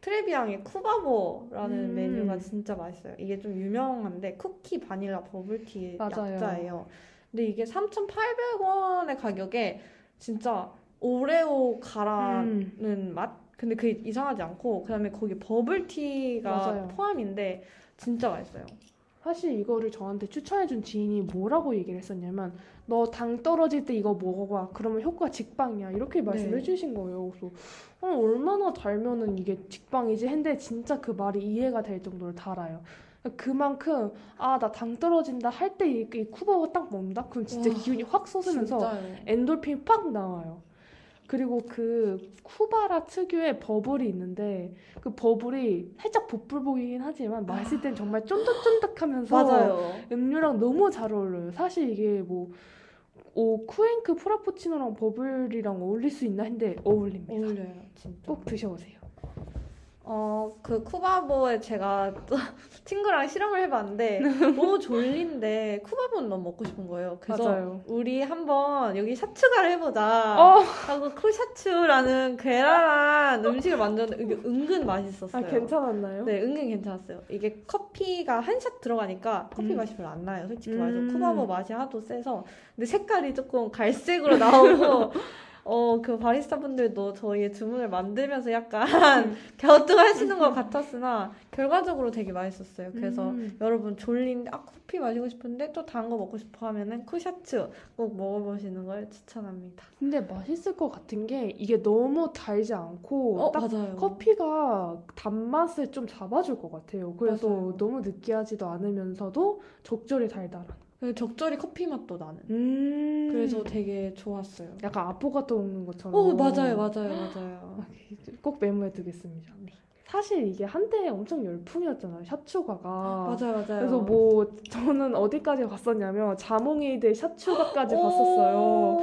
트레비앙의 쿠바보라는 음. 메뉴가 진짜 맛있어요. 이게 좀 유명한데 쿠키 바닐라 버블티 맞아요. 약자예요. 근데 이게 3,800원의 가격에 진짜 오레오 가라는 음. 맛? 근데 그게 이상하지 않고 그다음에 거기 버블티가 맞아요. 포함인데 진짜 맛있어요. 사실 이거를 저한테 추천해준 지인이 뭐라고 얘기를 했었냐면 너 당 떨어질 때 이거 먹어봐 그러면 효과 직방이야 이렇게 말씀해 네. 주신 거예요 그래서 어, 얼마나 달면은 이게 직방이지 했는데 진짜 그 말이 이해가 될 정도로 달아요 그만큼 아 나 당 떨어진다 할 때 이 쿠바가 딱 먹는다 그럼 진짜 와, 기운이 확 솟으면서 진짜요. 엔돌핀이 팍 나와요. 그리고 그 쿠바라 특유의 버블이 있는데 그 버블이 살짝 보풀보이긴 하지만 마실 땐 정말 쫀득쫀득하면서 맞아요. 음료랑 너무 잘 어울려요. 사실 이게 뭐 오, 쿠앤크 프라푸치노랑 버블이랑 어울릴 수 있나 했는데 어울립니다. 어울려요, 진짜. 꼭 드셔보세요. 어, 그 쿠바보에 제가 또 친구랑 실험을 해봤는데 너무 졸린데 쿠바보는 너무 먹고 싶은 거예요. 그래서 맞아요. 우리 한번 여기 샤츠가를 해보자 어, 하고 쿠샤츠라는 괴랄한 음식을 만들었는데 은근 맛있었어요. 아, 괜찮았나요? 네, 은근 괜찮았어요. 이게 커피가 한 샷 들어가니까 커피 음. 맛이 별로 안 나요. 솔직히 음. 말해서 쿠바보 맛이 하도 세서 근데 색깔이 조금 갈색으로 나오고 어, 그 바리스타 분들도 저희의 주문을 만들면서 약간 갸우뚱하시는 것 같았으나 결과적으로 되게 맛있었어요. 그래서 음. 여러분 졸린데 아 커피 마시고 싶은데 또 다른 거 먹고 싶어 하면은 쿠샤츠 꼭 먹어보시는 걸 추천합니다. 근데 맛있을 것 같은 게 이게 너무 달지 않고 어 딱 맞아요. 커피가 단맛을 좀 잡아줄 것 같아요. 그래서 맞아요. 너무 느끼하지도 않으면서도 적절히 달달한. 적절히 커피 맛도 나는. 음. 그래서 되게 좋았어요. 약간 아포가토 먹는 것처럼. 오 맞아요 맞아요 맞아요. 꼭 메모해 두겠습니다. 사실 이게 한때 엄청 열풍이었잖아요. 샤추가가. 맞아요 맞아요. 그래서 뭐 저는 어디까지 갔었냐면 자몽에이드 샤추가까지 갔었어요.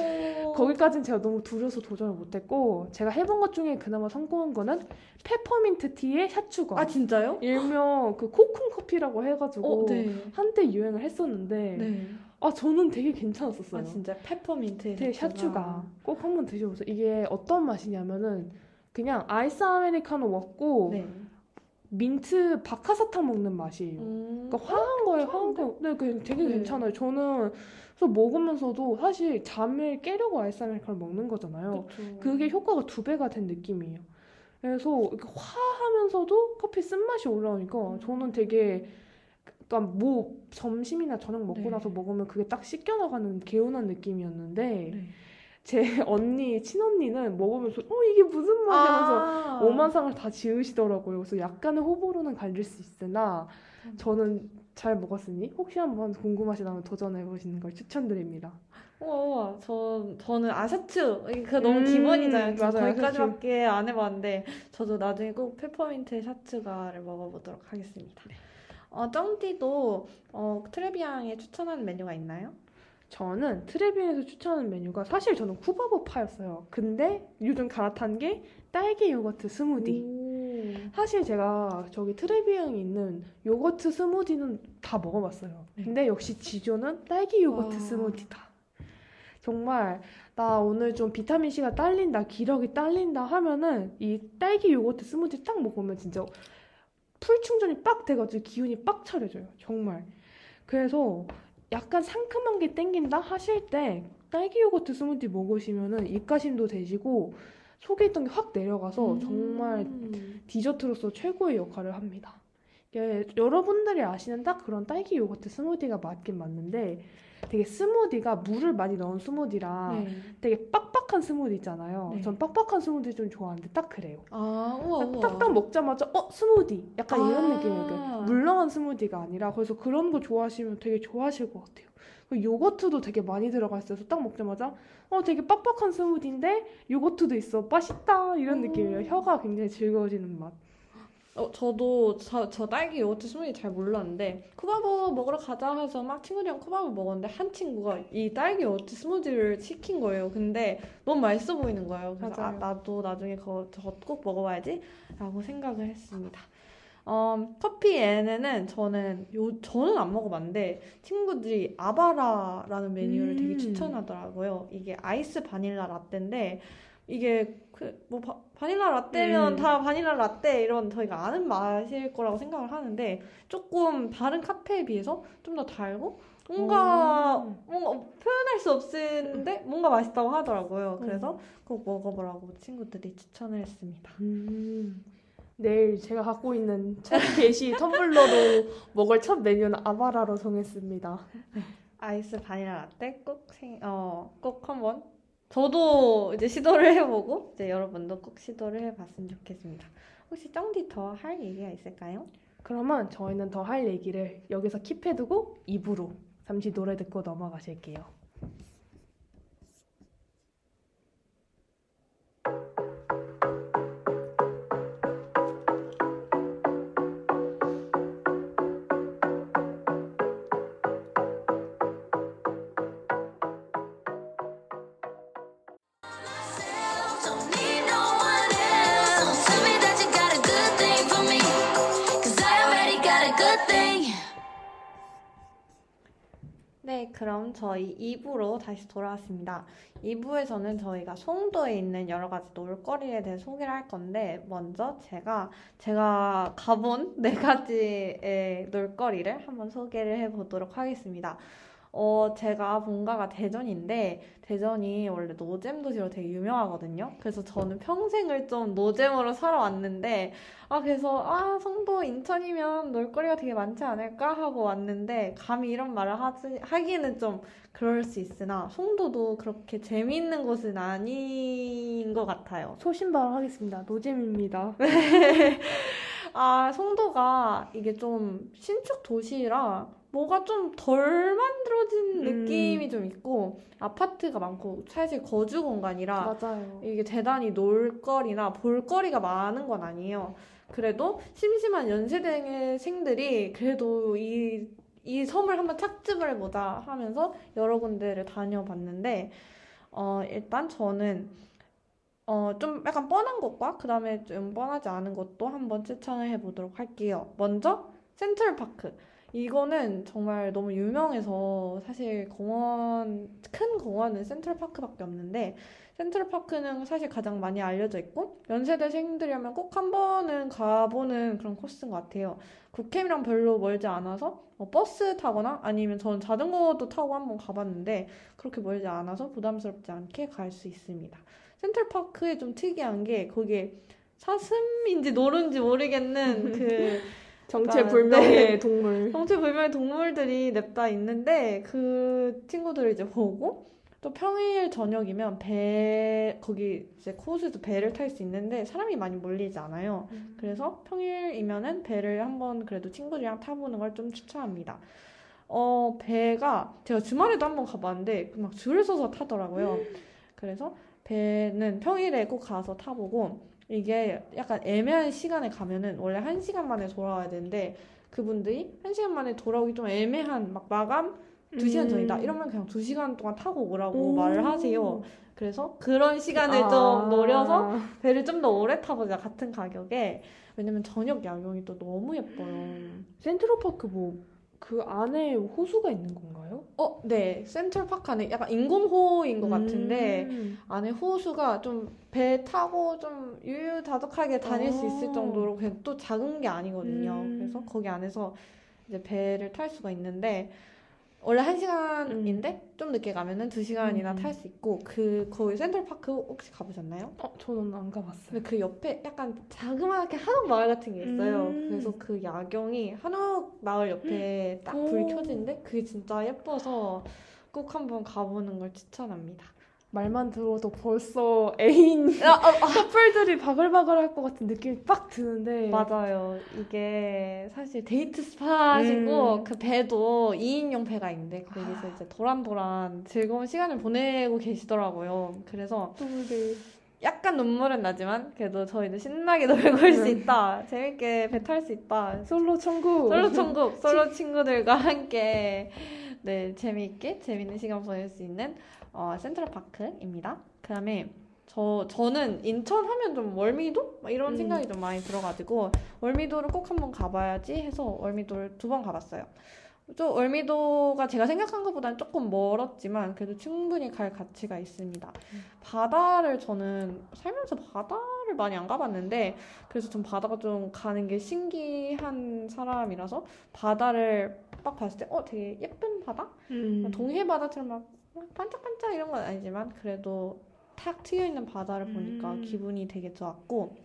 오. 거기까지는 제가 너무 두려워서 도전을 못했고 제가 해본 것 중에 그나마 성공한 거는 페퍼민트 tea에 샤추가. 아 진짜요? 일명 그 코쿤 커피라고 해가지고 어 네. 한때 유행을 했었는데 네. 아 저는 되게 괜찮았었어요. 아 진짜 페퍼민트 되게 샤추가 꼭 한번 드셔보세요. 이게 어떤 맛이냐면은 그냥 아이스 아메리카노 먹고 네. 민트 박하사탕 먹는 맛이에요. 음. 그러니까 화한 거에 화한 거. 네, 그 되게 네. 괜찮아요. 저는 그래서 먹으면서도 사실 잠을 깨려고 아이스 아메리카노 먹는 거잖아요. 그쵸. 그게 효과가 두 배가 된 느낌이에요. 그래서 이렇게 화하면서도 커피 쓴맛이 올라오니까 저는 되게 그러니까 뭐 점심이나 저녁 먹고 네. 나서 먹으면 그게 딱 씻겨 나가는 개운한 느낌이었는데 네. 제 언니 친언니는 먹으면서 어 이게 무슨 맛이면서 아. 오만상을 다 지으시더라고요. 그래서 약간의 호불호는 갈릴 수 있으나 저는 잘 먹었으니 혹시 한번 궁금하시다면 도전해 보시는 걸 추천드립니다. 우와, 우와. 저, 저는. 이게 그 너무 음, 기본이잖아요. 저 맞아요, 거기까지밖에 안 해봤는데, 저도 나중에 꼭 페퍼민트 샤추가를 먹어보도록 하겠습니다. 어, 쩡디도 어, 트레비앙에 추천하는 메뉴가 있나요? 저는 트레비앙에서 추천하는 메뉴가 사실 저는 쿠바보 파였어요. 근데 요즘 갈아탄 게 딸기 요거트 스무디. 오. 사실 제가 저기 트레비앙에 있는 요거트 스무디는 다 먹어봤어요. 네. 근데 역시 지존은 딸기 요거트 와. 스무디다. 정말 나 오늘 좀 비타민 C가 딸린다, 기력이 딸린다 하면은 이 딸기 요거트 스무디 딱 먹으면 진짜 full 충전이 빡 돼가지고 기운이 빡 차려져요. 정말. 그래서 약간 상큼한 게 땡긴다 하실 때 딸기 요거트 스무디 먹으시면은 입가심도 되시고 속에 있던 게 확 내려가서 정말 음. 디저트로서 최고의 역할을 합니다. 여러분들이 아시는 딱 그런 딸기 요거트 스무디가 맞긴 맞는데 되게 스무디가 물을 많이 넣은 스무디라 네. 되게 빡빡한 스무디 있잖아요. 네. 전 빡빡한 스무디 좀 좋아하는데 딱 그래요. 아, 우와, 우와. 딱딱 먹자마자 어 스무디 약간 이런 아. 느낌이에요. 물렁한 스무디가 아니라 그래서 그런 거 좋아하시면 되게 좋아하실 것 같아요. 그리고 요거트도 되게 많이 들어가 있어서 딱 먹자마자 어 되게 빡빡한 스무디인데 요거트도 있어 맛있다 이런 음. 느낌이에요. 혀가 굉장히 즐거워지는 맛. 어, 저도 저, 저 딸기 요거트 스무디 잘 몰랐는데 쿠바보 먹으러 가자 해서 막 친구들이랑 쿠바보 먹었는데 한 친구가 이 딸기 요거트 스무디를 시킨 거예요. 근데 너무 맛있어 보이는 거예요. 그래서 아. 나도 나중에 그거 저거 꼭 먹어봐야지 라고 생각을 했습니다. 어, 커피에는 저는 요 저는 안 먹어봤는데 친구들이 아바라라는 메뉴를 되게 음. 추천하더라고요. 이게 아이스 바닐라 라떼인데 이게 그 뭐 바닐라 라떼면 음. 다 바닐라 라떼 이런 저희가 아는 맛일 거라고 생각을 하는데 조금 다른 카페에 비해서 좀 더 달고 뭔가 오. 뭔가 표현할 수 없는데 뭔가 맛있다고 하더라고요. 그래서 음. 꼭 먹어보라고 친구들이 추천을 했습니다. 음. 내일 제가 갖고 있는 첫 게시 텀블러로 먹을 첫 메뉴는 아바라로 정했습니다. 아이스 바닐라 라떼 꼭 생, 어, 꼭 한번 저도 이제 시도를 해보고 이제 여러분도 꼭 시도를 해봤으면 좋겠습니다. 혹시 쩡디 더 할 얘기가 있을까요? 그러면 저희는 더 할 얘기를 여기서 킵해두고 입으로 잠시 노래 듣고 넘어가실게요. 그럼 저희 2부로 다시 돌아왔습니다. 2부에서는 저희가 송도에 있는 여러 가지 놀거리에 대해 소개를 할 건데, 먼저 제가, 제가 가본 네 가지의 놀거리를 한번 소개를 해보도록 하겠습니다. 어, 제가 본가가 대전인데, 대전이 원래 노잼 도시로 되게 유명하거든요. 그래서 저는 평생을 좀 노잼으로 살아왔는데, 아, 그래서, 아, 송도 인천이면 놀거리가 되게 많지 않을까 하고 왔는데, 감히 이런 말을 하지, 하기는 좀 그럴 수 있으나, 송도도 그렇게 재미있는 곳은 아닌 것 같아요. 소신발언 하겠습니다. 노잼입니다. 아, 송도가 이게 좀 신축 도시라 뭐가 좀 덜 만들어진 음. 느낌이 좀 있고, 아파트가 많고, 사실 거주 공간이라 맞아요. 이게 대단히 놀거리나 볼거리가 많은 건 아니에요. 그래도 심심한 연세대생들이 그래도 이, 이 섬을 한번 착즙을 해보자 하면서 여러 군데를 다녀봤는데, 어, 일단 저는 어, 좀 약간 뻔한 것과 그 다음에 좀 뻔하지 않은 것도 한번 추천을 해보도록 할게요. 먼저 센트럴파크. 이거는 정말 너무 유명해서 사실 공원, 큰 공원은 센트럴파크밖에 없는데 센트럴파크는 사실 가장 많이 알려져 있고 연세대생들이라면 꼭 한 번은 가보는 그런 코스인 것 같아요. 국캠이랑 별로 멀지 않아서 어, 버스 타거나 아니면 저는 자전거도 타고 한번 가봤는데 그렇게 멀지 않아서 부담스럽지 않게 갈 수 있습니다. 센트럴파크에 좀 특이한 게 거기에 사슴인지 노른지 모르겠는 그 정체불명의 동물. 정체불명의 동물들이 냅다 있는데 그 친구들을 이제 보고 또 평일 저녁이면 배 거기 이제 코스에서 배를 탈 수 있는데 사람이 많이 몰리지 않아요. 그래서 평일이면은 배를 한번 그래도 친구들이랑 타보는 걸 좀 추천합니다. 어, 배가 제가 주말에도 한번 가봤는데 막 줄을 서서 타더라고요. 그래서 배는 평일에 꼭 가서 타보고 이게 약간 애매한 시간에 가면은 원래 한 시간 만에 돌아와야 되는데 그분들이 한 시간 만에 돌아오기 좀 애매한 막 마감 두 시간 전이다 음. 이러면 그냥 두 시간 동안 타고 오라고 오. 말을 하세요. 그래서 그런 시간을 아. 좀 노려서 배를 좀 더 오래 타보자 같은 가격에 왜냐면 저녁 야경이 또 너무 예뻐요. 센트럴파크 뭐 그 안에 호수가 있는 건가요? 어, 네. 센트럴파크 안에 약간 인공호인 것 같은데 음. 안에 호수가 좀 배 타고 좀 유유자적하게 다닐 수 있을 어. 정도로 그냥 또 작은 게 아니거든요. 음. 그래서 거기 안에서 이제 배를 탈 수가 있는데 원래 한 시간인데 좀 늦게 가면은 두 시간이나 음. 탈수 있고 그 거기 센트럴파크 혹시 가보셨나요? 어, 저는 안 가봤어요. 근데 그 옆에 약간 자그맣게 한옥 마을 같은 게 있어요. 음. 그래서 그 야경이 한옥 마을 옆에 딱 불이 오. 켜지는데 그게 진짜 예뻐서 꼭 한번 가보는 걸 추천합니다. 말만 들어도 벌써 애인 아, 아, 커플들이 바글바글할 것 같은 느낌이 빡 드는데 맞아요. 이게 사실 데이트 스팟이고 음. 그 배도 2인용 배가 있는데 거기서 이제 도란도란 즐거운 시간을 보내고 계시더라고요. 그래서 네. 약간 눈물은 나지만 그래도 저희도 신나게 놀고 올 수 있다. 재밌게 배 탈 수 있다. 솔로 천국 솔로 천국, 솔로 친구들과 함께 네 재미있게 재밌는 시간 보낼 수 있는 어, 센트럴파크입니다. 그 다음에 저 저는 인천 하면 좀 월미도 막 이런 음. 생각이 좀 많이 들어가지고 월미도를 꼭 한번 가봐야지 해서 월미도를 두 번 가봤어요. 또 월미도가 제가 생각한 것보다는 조금 멀었지만 그래도 충분히 갈 가치가 있습니다. 바다를 저는 살면서 바다를 많이 안 가봤는데 그래서 좀 바다가 좀 가는 게 신기한 사람이라서 바다를 딱 봤을 때 어 되게 예쁜 바다? 음. 동해 바다처럼 막 반짝반짝 이런 건 아니지만 그래도 탁 트여 있는 바다를 보니까 음. 기분이 되게 좋았고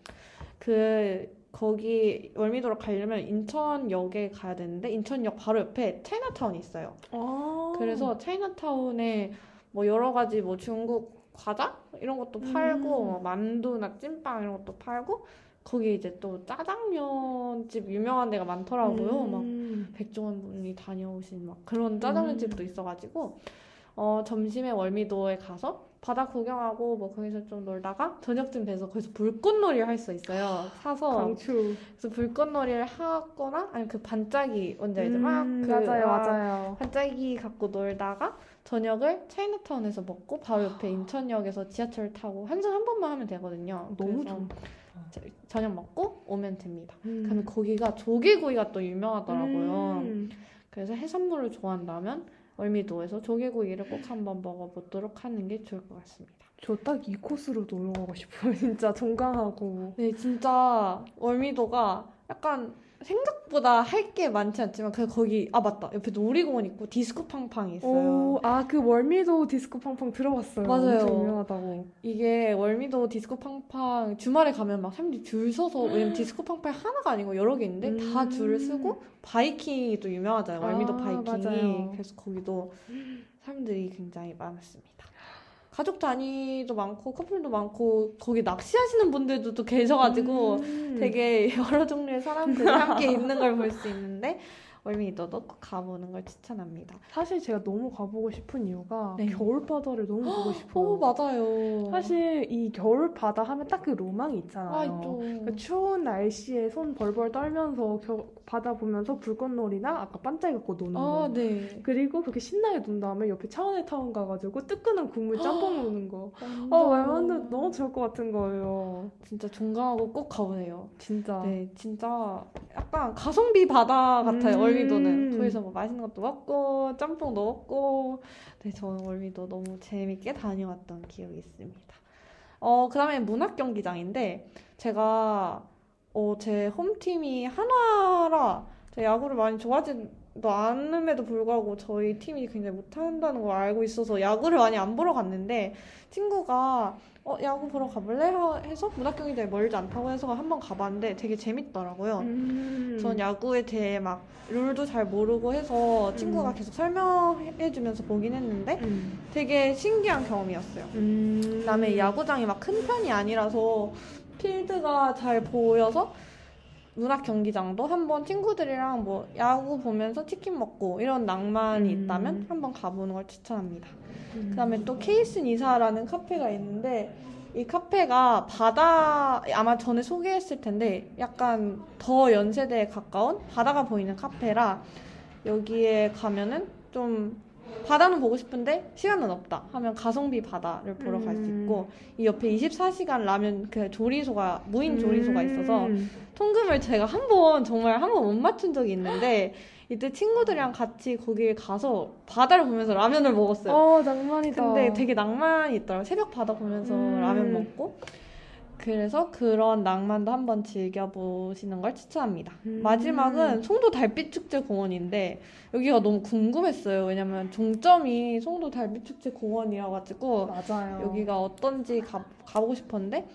그 거기 월미도로 가려면 인천역에 가야 되는데 인천역 바로 옆에 차이나타운이 있어요. 아. 그래서 차이나타운에 뭐 여러 가지 뭐 중국 과자 이런 것도 팔고 음. 뭐 만두나 찐빵 이런 것도 팔고 거기 이제 또 짜장면집 유명한 데가 많더라고요. 막 음. 백종원 분이 다녀오신 막 그런 짜장면 집도 있어가지고 어 점심에 월미도에 가서 바다 구경하고 뭐 거기서 좀 놀다가 저녁쯤 돼서 거기서 불꽃놀이 를 할 수 있어요. 사서 강추 그래서 불꽃놀이를 하거나 아니면 그 반짝이 뭔지 알죠? 막 음, 그, 맞아요 아, 맞아요 반짝이 갖고 놀다가 저녁을 차이나타운에서 먹고 바로 옆에 인천역에서 지하철 타고 한전 한 번만 하면 되거든요. 너무 저- 저녁 먹고 오면 됩니다. 음. 그다음에 거기가 조개구이가 또 유명하더라고요. 음. 그래서 해산물을 좋아한다면 월미도에서 조개구이를 꼭 한번 먹어보도록 하는 게 좋을 것 같습니다. 저 딱 이 코스로 놀러 가고 싶어요 진짜 종강하고 네, 진짜 월미도가 약간 생각보다 할 게 많지 않지만 그 거기 아 맞다 옆에 놀이공원 있고 디스코 팡팡이 있어요. 오아그 월미도 디스코 팡팡 들어봤어요 맞아요. 유명하다고 이게 월미도 디스코 팡팡 주말에 가면 막 사람들이 줄 서서 왜냐면 디스코 팡팡이 하나가 아니고 여러 개 있는데 다 음. 줄을 쓰고 바이킹이 또 유명하잖아요. 월미도 아, 바이킹이 맞아요. 그래서 거기도 사람들이 굉장히 많았습니다. 가족 단위도 많고 커플도 많고 거기 낚시하시는 분들도 또 계셔가지고 음. 되게 여러 종류의 사람들이 함께 있는 걸 볼 수 있는데 월미도도 꼭 가보는 걸 추천합니다. 사실 제가 너무 가보고 싶은 이유가 네. 겨울 바다를 너무 보고 싶어요. 어 맞아요. 사실 이 겨울 바다 하면 딱 그 로망이 있잖아요. 아 있죠. 그 추운 날씨에 손 벌벌 떨면서 겨- 바다 보면서 불꽃놀이나 아까 반짝이 갖고 노는 거. 아 네. 그리고 그렇게 신나게 논 다음에 옆에 차원의타운 가가지고 뜨끈한 국물 짬뽕 먹는 거. 완전. 어, 완전 너무 좋을 것 같은 거예요. 진짜 종강하고 꼭 가보세요. 진짜. 네, 진짜 약간 가성비 바다 같아요. 음. 월미도는 거기서 뭐 맛있는 것도 먹고 짬뽕도 먹고. 네, 저는 월미도 너무 재밌게 다녀왔던 기억이 있습니다. 어, 그 다음에 문학 경기장인데 제가 어, 제 홈팀이 한화라 제가 야구를 많이 좋아하지 도 않음에도 불구하고 저희 팀이 굉장히 못한다는 걸 알고 있어서 야구를 많이 안 보러 갔는데 친구가 어, 야구 보러 가볼래? 하- 해서 문학 경기장이 멀지 않다고 해서 한번 가봤는데 되게 재밌더라고요. 음. 전 야구에 대해 막 룰도 잘 모르고 해서 친구가 음. 계속 설명해주면서 보긴 했는데 음. 되게 신기한 경험이었어요. 음. 그다음에 야구장이 막 큰 편이 아니라서 필드가 잘 보여서 문학 경기장도 한번 친구들이랑 뭐 야구 보면서 치킨 먹고 이런 낭만이 음. 있다면 한번 가보는 걸 추천합니다. 음. 그다음에 또 케이스 니사라는 카페가 있는데 이 카페가 바다 아마 전에 소개했을 텐데 약간 더 연세대에 가까운 바다가 보이는 카페라 여기에 가면은 좀 바다는 보고 싶은데 시간은 없다 하면 가성비 바다를 보러 갈수 음. 있고 이 옆에 24시간 라면 그 조리소가 무인 조리소가 있어서 음. 통금을 제가 한 번 정말 한 번 못 맞춘 적이 있는데 이때 친구들이랑 같이 거기에 가서 바다를 보면서 라면을 먹었어요. 어 낭만이다. 근데 되게 낭만이 있더라고요. 새벽 바다 보면서 음. 라면 먹고. 그래서 그런 낭만도 한번 즐겨보시는 걸 추천합니다. 음. 마지막은 송도 달빛축제 공원인데 여기가 너무 궁금했어요. 왜냐면 종점이 송도 달빛축제 공원이라 가지고. 여기가 어떤지 가, 가보고 싶었는데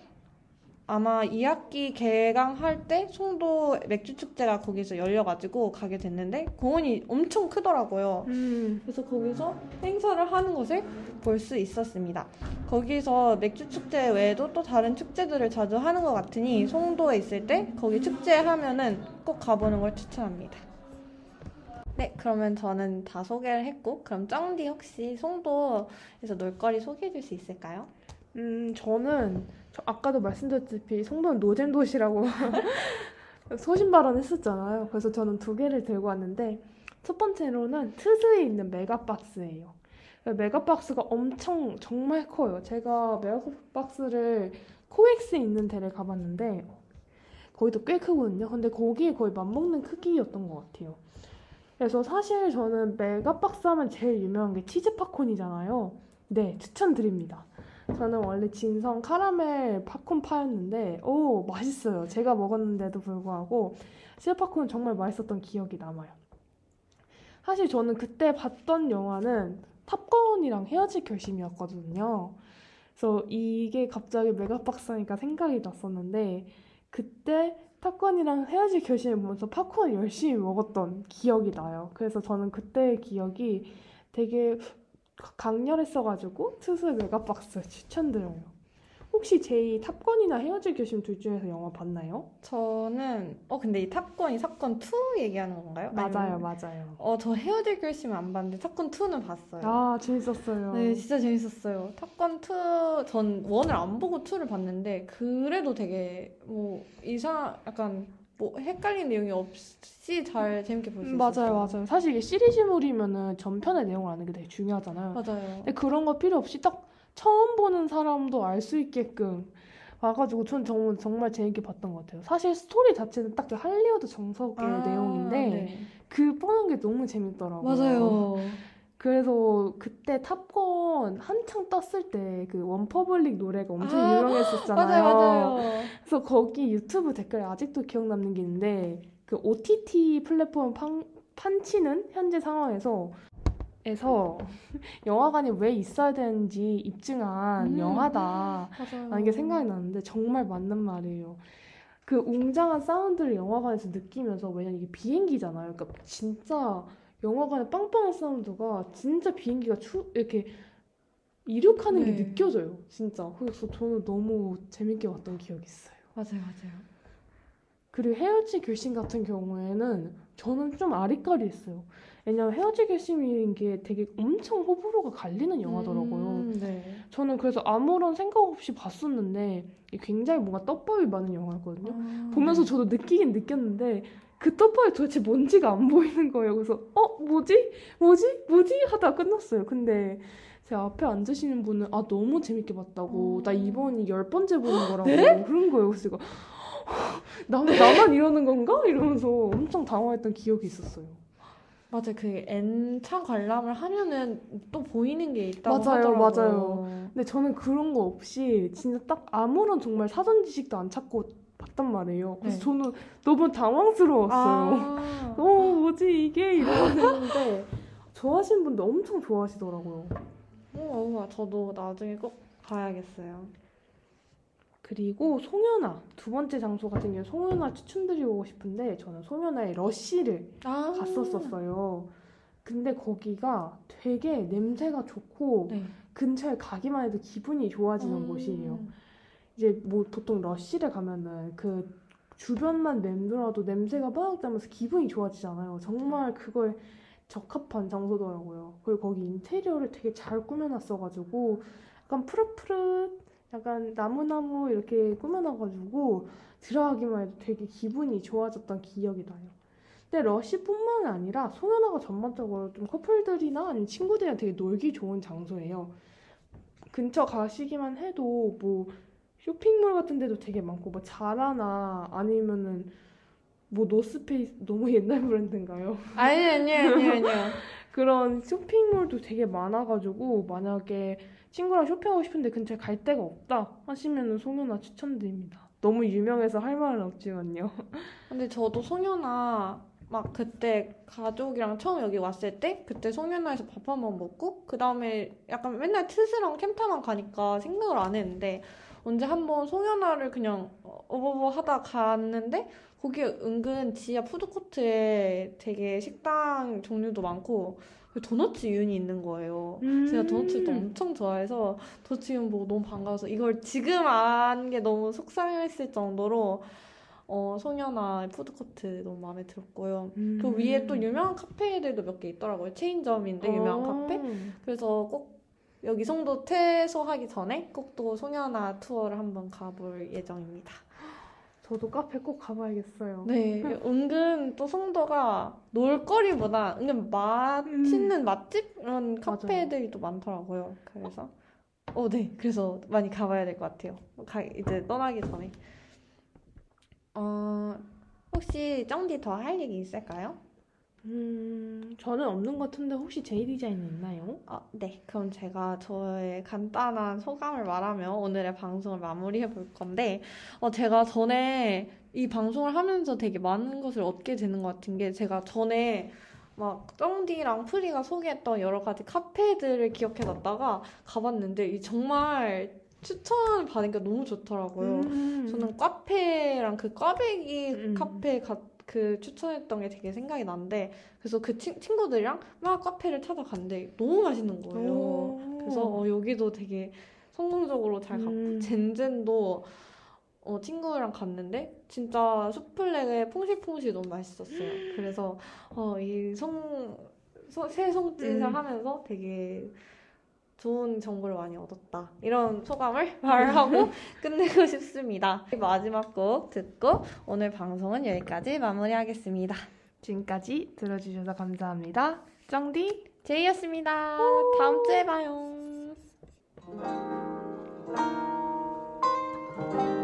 아마 2학기 개강할 때 송도 맥주 축제가 거기서 열려가지고 가게 됐는데 공원이 엄청 크더라고요. 음. 그래서 거기서 행사를 하는 것을 볼 수 있었습니다. 거기서 맥주 축제 외에도 또 다른 축제들을 자주 하는 것 같으니 송도에 있을 때 거기 축제 하면은 꼭 가보는 걸 추천합니다. 네, 그러면 저는 다 소개를 했고, 그럼 쩡디 혹시 송도에서 놀거리 소개해 줄 수 있을까요? 음, 저는 저 아까도 말씀드렸다시피 송도는 노잼 도시라고 소신 발언했었잖아요. 그래서 저는 두 개를 들고 왔는데 첫 번째로는 트스에 있는 메가박스예요. 메가박스가 엄청 정말 커요. 제가 메가박스를 코엑스에 있는 데를 가봤는데 거기도 꽤 크거든요. 근데 거기에 거의 맞먹는 크기였던 것 같아요. 그래서 사실 저는 메가박스 하면 제일 유명한 게 치즈 팝콘이잖아요. 네, 추천드립니다. 저는 원래 진성 카라멜 팝콘 파였는데 오 맛있어요. 제가 먹었는데도 불구하고 치즈팝콘은 정말 맛있었던 기억이 남아요. 사실 저는 그때 봤던 영화는 탑건이랑 헤어질 결심이었거든요. 그래서 이게 갑자기 메가박스니까 생각이 났었는데 그때 탑건이랑 헤어질 결심을 보면서 팝콘을 열심히 먹었던 기억이 나요. 그래서 저는 그때의 기억이 되게 강렬했어가지고 트스 메가박스 추천드려요. 혹시 제이 탑건이나 헤어질 결심 둘 중에서 영화 봤나요? 저는, 어, 근데 이 탑건이 탑건 2 얘기하는 건가요? 맞아요, 아니면- 맞아요. 어, 저 헤어질 결심은 안 봤는데 탑건 2는 봤어요. 아 재밌었어요. 네, 진짜 재밌었어요. 탑건 2, 전 1을 안 보고 2를 봤는데, 그래도 되게, 뭐, 이상, 약간, 뭐, 헷갈린 내용이 없이 잘 재밌게 볼수 음, 있었어요. 맞아요, 맞아요. 사실 이게 시리즈물이면은 전편의 내용을 아는 게 되게 중요하잖아요. 맞아요. 근데 그런 거 필요 없이 딱 처음 보는 사람도 알 수 있게끔 와가지고 전 정말, 정말 재밌게 봤던 것 같아요. 사실 스토리 자체는 딱 그 할리우드 정석의 아, 내용인데 네. 그 보는 게 너무 재밌더라고요. 맞아요. 그래서 그때 탑건 한창 떴을 때 그 OneRepublic 노래가 엄청 아, 유명했었잖아요. 맞아요, 맞아요. 그래서 거기 유튜브 댓글에 아직도 기억 남는 게 있는데 그 OTT 플랫폼 판, 판치는 현재 상황에서 에서 영화관이 왜 있어야 되는지 입증한 음. 영화다 맞아요. 라는 게 생각이 나는데 정말 맞는 말이에요. 그 웅장한 사운드를 영화관에서 느끼면서 왜냐면 이게 비행기잖아요. 그러니까 진짜 영화관의 빵빵한 사운드가 진짜 비행기가 추 이렇게 이륙하는 네. 게 느껴져요. 진짜. 그래서 저는 너무 재밌게 봤던 기억이 있어요. 맞아요, 맞아요. 그리고 헤어질 결심 같은 경우에는 저는 좀 아리까리했어요. 왜냐면 헤어질 결심이라는 게 되게 엄청 호불호가 갈리는 영화더라고요. 음, 네. 저는 그래서 아무런 생각 없이 봤었는데 굉장히 뭔가 떡밥이 많은 영화였거든요. 아. 보면서 저도 느끼긴 느꼈는데 그 떡밥이 도대체 뭔지가 안 보이는 거예요. 그래서 어 뭐지 뭐지 뭐지 하다 끝났어요. 근데 제 앞에 앉으시는 분은 아 너무 재밌게 봤다고 어. 나 이번이 열 번째 보는 거라고 네? 그런 거예요. 그래서 나, 나만 이러는 건가 이러면서 엄청 당황했던 기억이 있었어요. 맞아요. 그 N차 관람을 하면은 또 보이는 게 있다고 맞아요, 하더라고요. 맞아요. 근데 저는 그런 거 없이 진짜 딱 아무런 정말 사전 지식도 안 찾고 봤단 말이에요. 그래서 네. 저는 너무 당황스러웠어요. 아, 어 뭐지 이게 이러는데 좋아하시는 분들 엄청 좋아하시더라고요. 어, 저도 나중에 꼭 가야겠어요. 그리고 송현아 두 번째 장소 같은 경우 송현아 추천드리고 싶은데 저는 송현아의 러쉬를 아, 갔었었어요. 근데 거기가 되게 냄새가 좋고 네. 근처에 가기만 해도 기분이 좋아지는 음. 곳이에요. 이제 뭐 보통 러쉬를 가면은 그 주변만 맴돌아도 냄새가 막 나면서 기분이 좋아지잖아요. 정말 그거에 적합한 장소더라고요. 그리고 거기 인테리어를 되게 잘 꾸며놨어가지고 약간 푸릇푸릇 약간 나무나무 이렇게 꾸며놔가지고 들어가기만 해도 되게 기분이 좋아졌던 기억이 나요. 근데 러시뿐만 아니라 송현아가 전반적으로 좀 커플들이나 아니면 친구들이랑 되게 놀기 좋은 장소예요. 근처 가시기만 해도 뭐 쇼핑몰 같은 데도 되게 많고 뭐 자라나 아니면은 뭐 노스페이스 너무 옛날 브랜드인가요? 아니 아니 아니 아니요. 그런 쇼핑몰도 되게 많아가지고 만약에 친구랑 쇼핑하고 싶은데 근처에 갈 데가 없다 하시면은 송현아 추천드립니다. 너무 유명해서 할 말은 없지만요. 근데 저도 송현아 막 그때 가족이랑 처음 여기 왔을 때 그때 송현아에서 밥 한 번 먹고 그 다음에 약간 맨날 트스랑 캠타만 가니까 생각을 안 했는데 언제 한번 송현아를 그냥 어버버 하다 갔는데 거기 은근 지하 푸드코트에 되게 식당 종류도 많고 도너츠 윤이 있는 거예요. 제가 도너츠도 엄청 좋아해서 도너츠 윤 보고 너무 반가워서 이걸 지금 안 게 너무 속상했을 정도로 어, 송현아 푸드코트 너무 마음에 들었고요. 음. 그 위에 또 유명한 카페들도 몇 개 있더라고요. 체인점인데 유명한 어. 카페. 그래서 꼭 여기 송도 퇴소하기 전에 꼭또 송현아 투어를 한번 가볼 예정입니다. 저도 카페 꼭 가봐야겠어요. 네, 은근 또 송도가 놀거리보다 은근 맛있는 맛집 이런 카페들이 또 많더라고요. 그래서 어, 네, 그래서 많이 가봐야 될 것 같아요. 가, 이제 떠나기 전에. 어, 혹시 쩡디 더 할 얘기 있을까요? 음, 저는 없는 것 같은데 혹시 제이 디자인 있나요? 아, 네. 그럼 제가 저의 간단한 소감을 말하며 오늘의 방송을 마무리해 볼 건데, 어, 제가 전에 이 방송을 하면서 되게 많은 것을 얻게 되는 것 같은 게, 제가 전에 막 쩡디랑 프리가 소개했던 여러 가지 카페들을 기억해 놨다가 가봤는데, 이 정말 추천을 받으니까 너무 좋더라고요. 음. 저는 카페랑 그 꽈배기 음. 카페 가, 그 추천했던 게 되게 생각이 나는데 그래서 그 친, 친구들이랑 막 카페를 찾아갔는데 너무 맛있는 거예요. 오. 그래서 어, 여기도 되게 성공적으로 잘 갔고 음. 젠젠도 어, 친구랑 갔는데 진짜 수플렉에 퐁실퐁실 너무 맛있었어요. 그래서 어, 이송 새송짓을 음. 하면서 되게 좋은 정보를 많이 얻었다. 이런 소감을 말하고 끝내고 싶습니다. 마지막 곡 듣고 오늘 방송은 여기까지 마무리하겠습니다. 지금까지 들어주셔서 감사합니다. 쩡디 제이였습니다. 다음 주에 봐요.